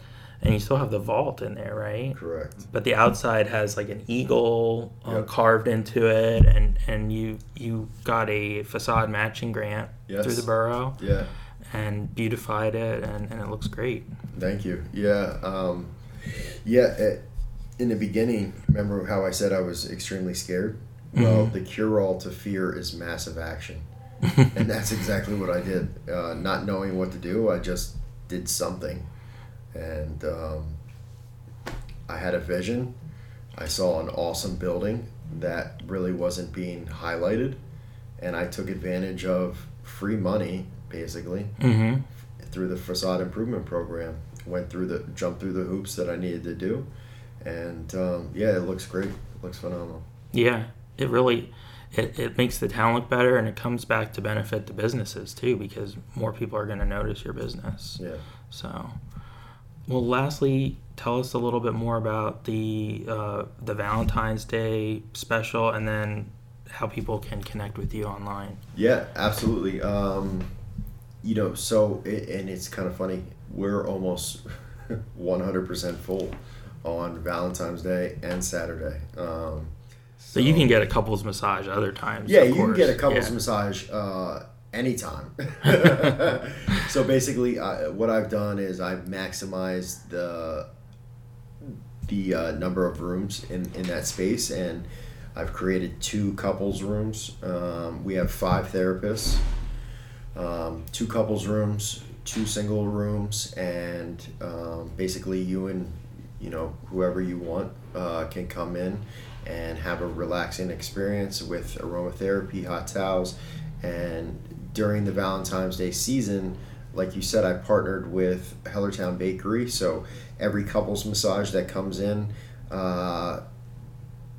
And you still have the vault in there, right? Correct. But the outside has like an eagle um, Yep. carved into it, and and you you got a facade matching grant Yes. through the borough Yeah. and beautified it, and, and it looks great. Thank you. Yeah. Um, yeah. It, in the beginning, remember how I said I was extremely scared? Well, Mhm. the cure all to fear is massive action. (laughs) and that's exactly what I did. Uh, not knowing what to do, I just did something, and um, I had a vision. I saw an awesome building that really wasn't being highlighted, and I took advantage of free money, basically, Mm-hmm. through the facade improvement program. Went through the jumped through the hoops that I needed to do, and um, yeah, it looks great. It looks phenomenal. Yeah, it really it, it makes the town look better, and it comes back to benefit the businesses too, because more people are going to notice your business. Yeah. So, well, lastly, tell us a little bit more about the uh, the Valentine's Day special, and then how people can connect with you online. Yeah, absolutely. Um, you know, so it, and it's kind of funny. We're almost (laughs) 100% full on Valentine's Day and Saturday. Um, So you can get a couples massage other times. yeah, you can get a couples Yeah. massage uh, anytime. (laughs) so basically, uh, what I've done is I've maximized the the uh, number of rooms in, in that space, and I've created two couples rooms. Um, we have five therapists, um, two couples rooms, two single rooms, and um, basically you and you know whoever you want uh, can come in and have a relaxing experience with aromatherapy, hot towels, and during the Valentine's Day season, like you said, I partnered with Hellertown Bakery, so every couples massage that comes in, uh,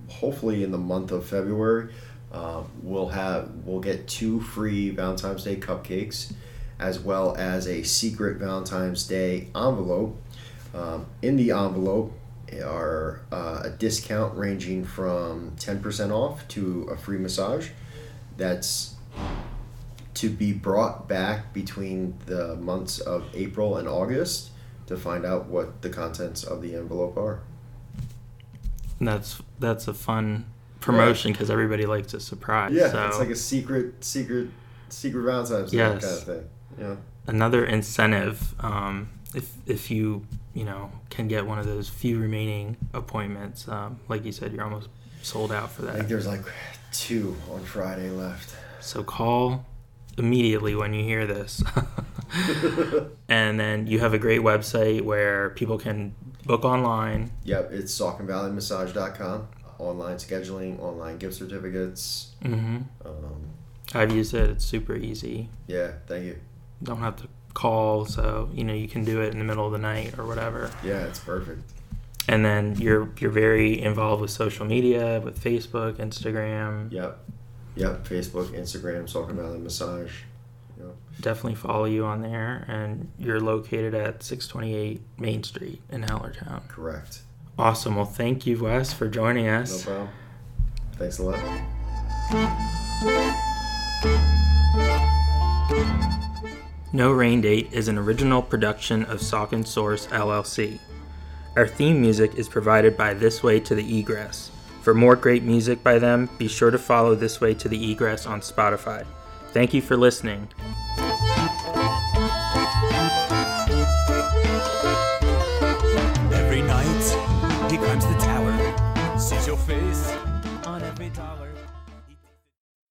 hopefully in the month of February, uh, we'll have we'll get two free Valentine's Day cupcakes, as well as a secret Valentine's Day envelope. Um, in the envelope are uh, a discount ranging from 10% off to a free massage. That's to be brought back between the months of April and August to find out what the contents of the envelope are. And that's that's a fun promotion because everybody likes a surprise. Yeah, so it's like a secret, secret, secret Valentine's Day Yes. kind of thing. Yeah. another incentive. Um, if if you you know can get one of those few remaining appointments, um, like you said, you're almost sold out for that. I think there's like two on Friday left. So call immediately when you hear this. (laughs) and then you have a great website where people can book online. Yep, it's SauconValleyMassage.com. Online scheduling, online gift certificates. Mm-hmm. Um, I've used it. It's super easy. yeah, thank you. Don't have to call, so you know you can do it in the middle of the night or whatever. Yeah, it's perfect. And then you're you're very involved with social media, with Facebook, Instagram. Yep. Yep, Facebook, Instagram, Saucon Valley Massage. Yep. Definitely follow you on there. And you're located at 628 Main Street in Hellertown. Correct. Awesome. Well, thank you, Wes, for joining us. No problem. Thanks a lot. No Rain Date is an original production of Saucon Source LLC. Our theme music is provided by This Way to the Egress. For more great music by them, be sure to follow This Way to the Egress on Spotify. Thank you for listening. Every night he climbs the tower, sees your face.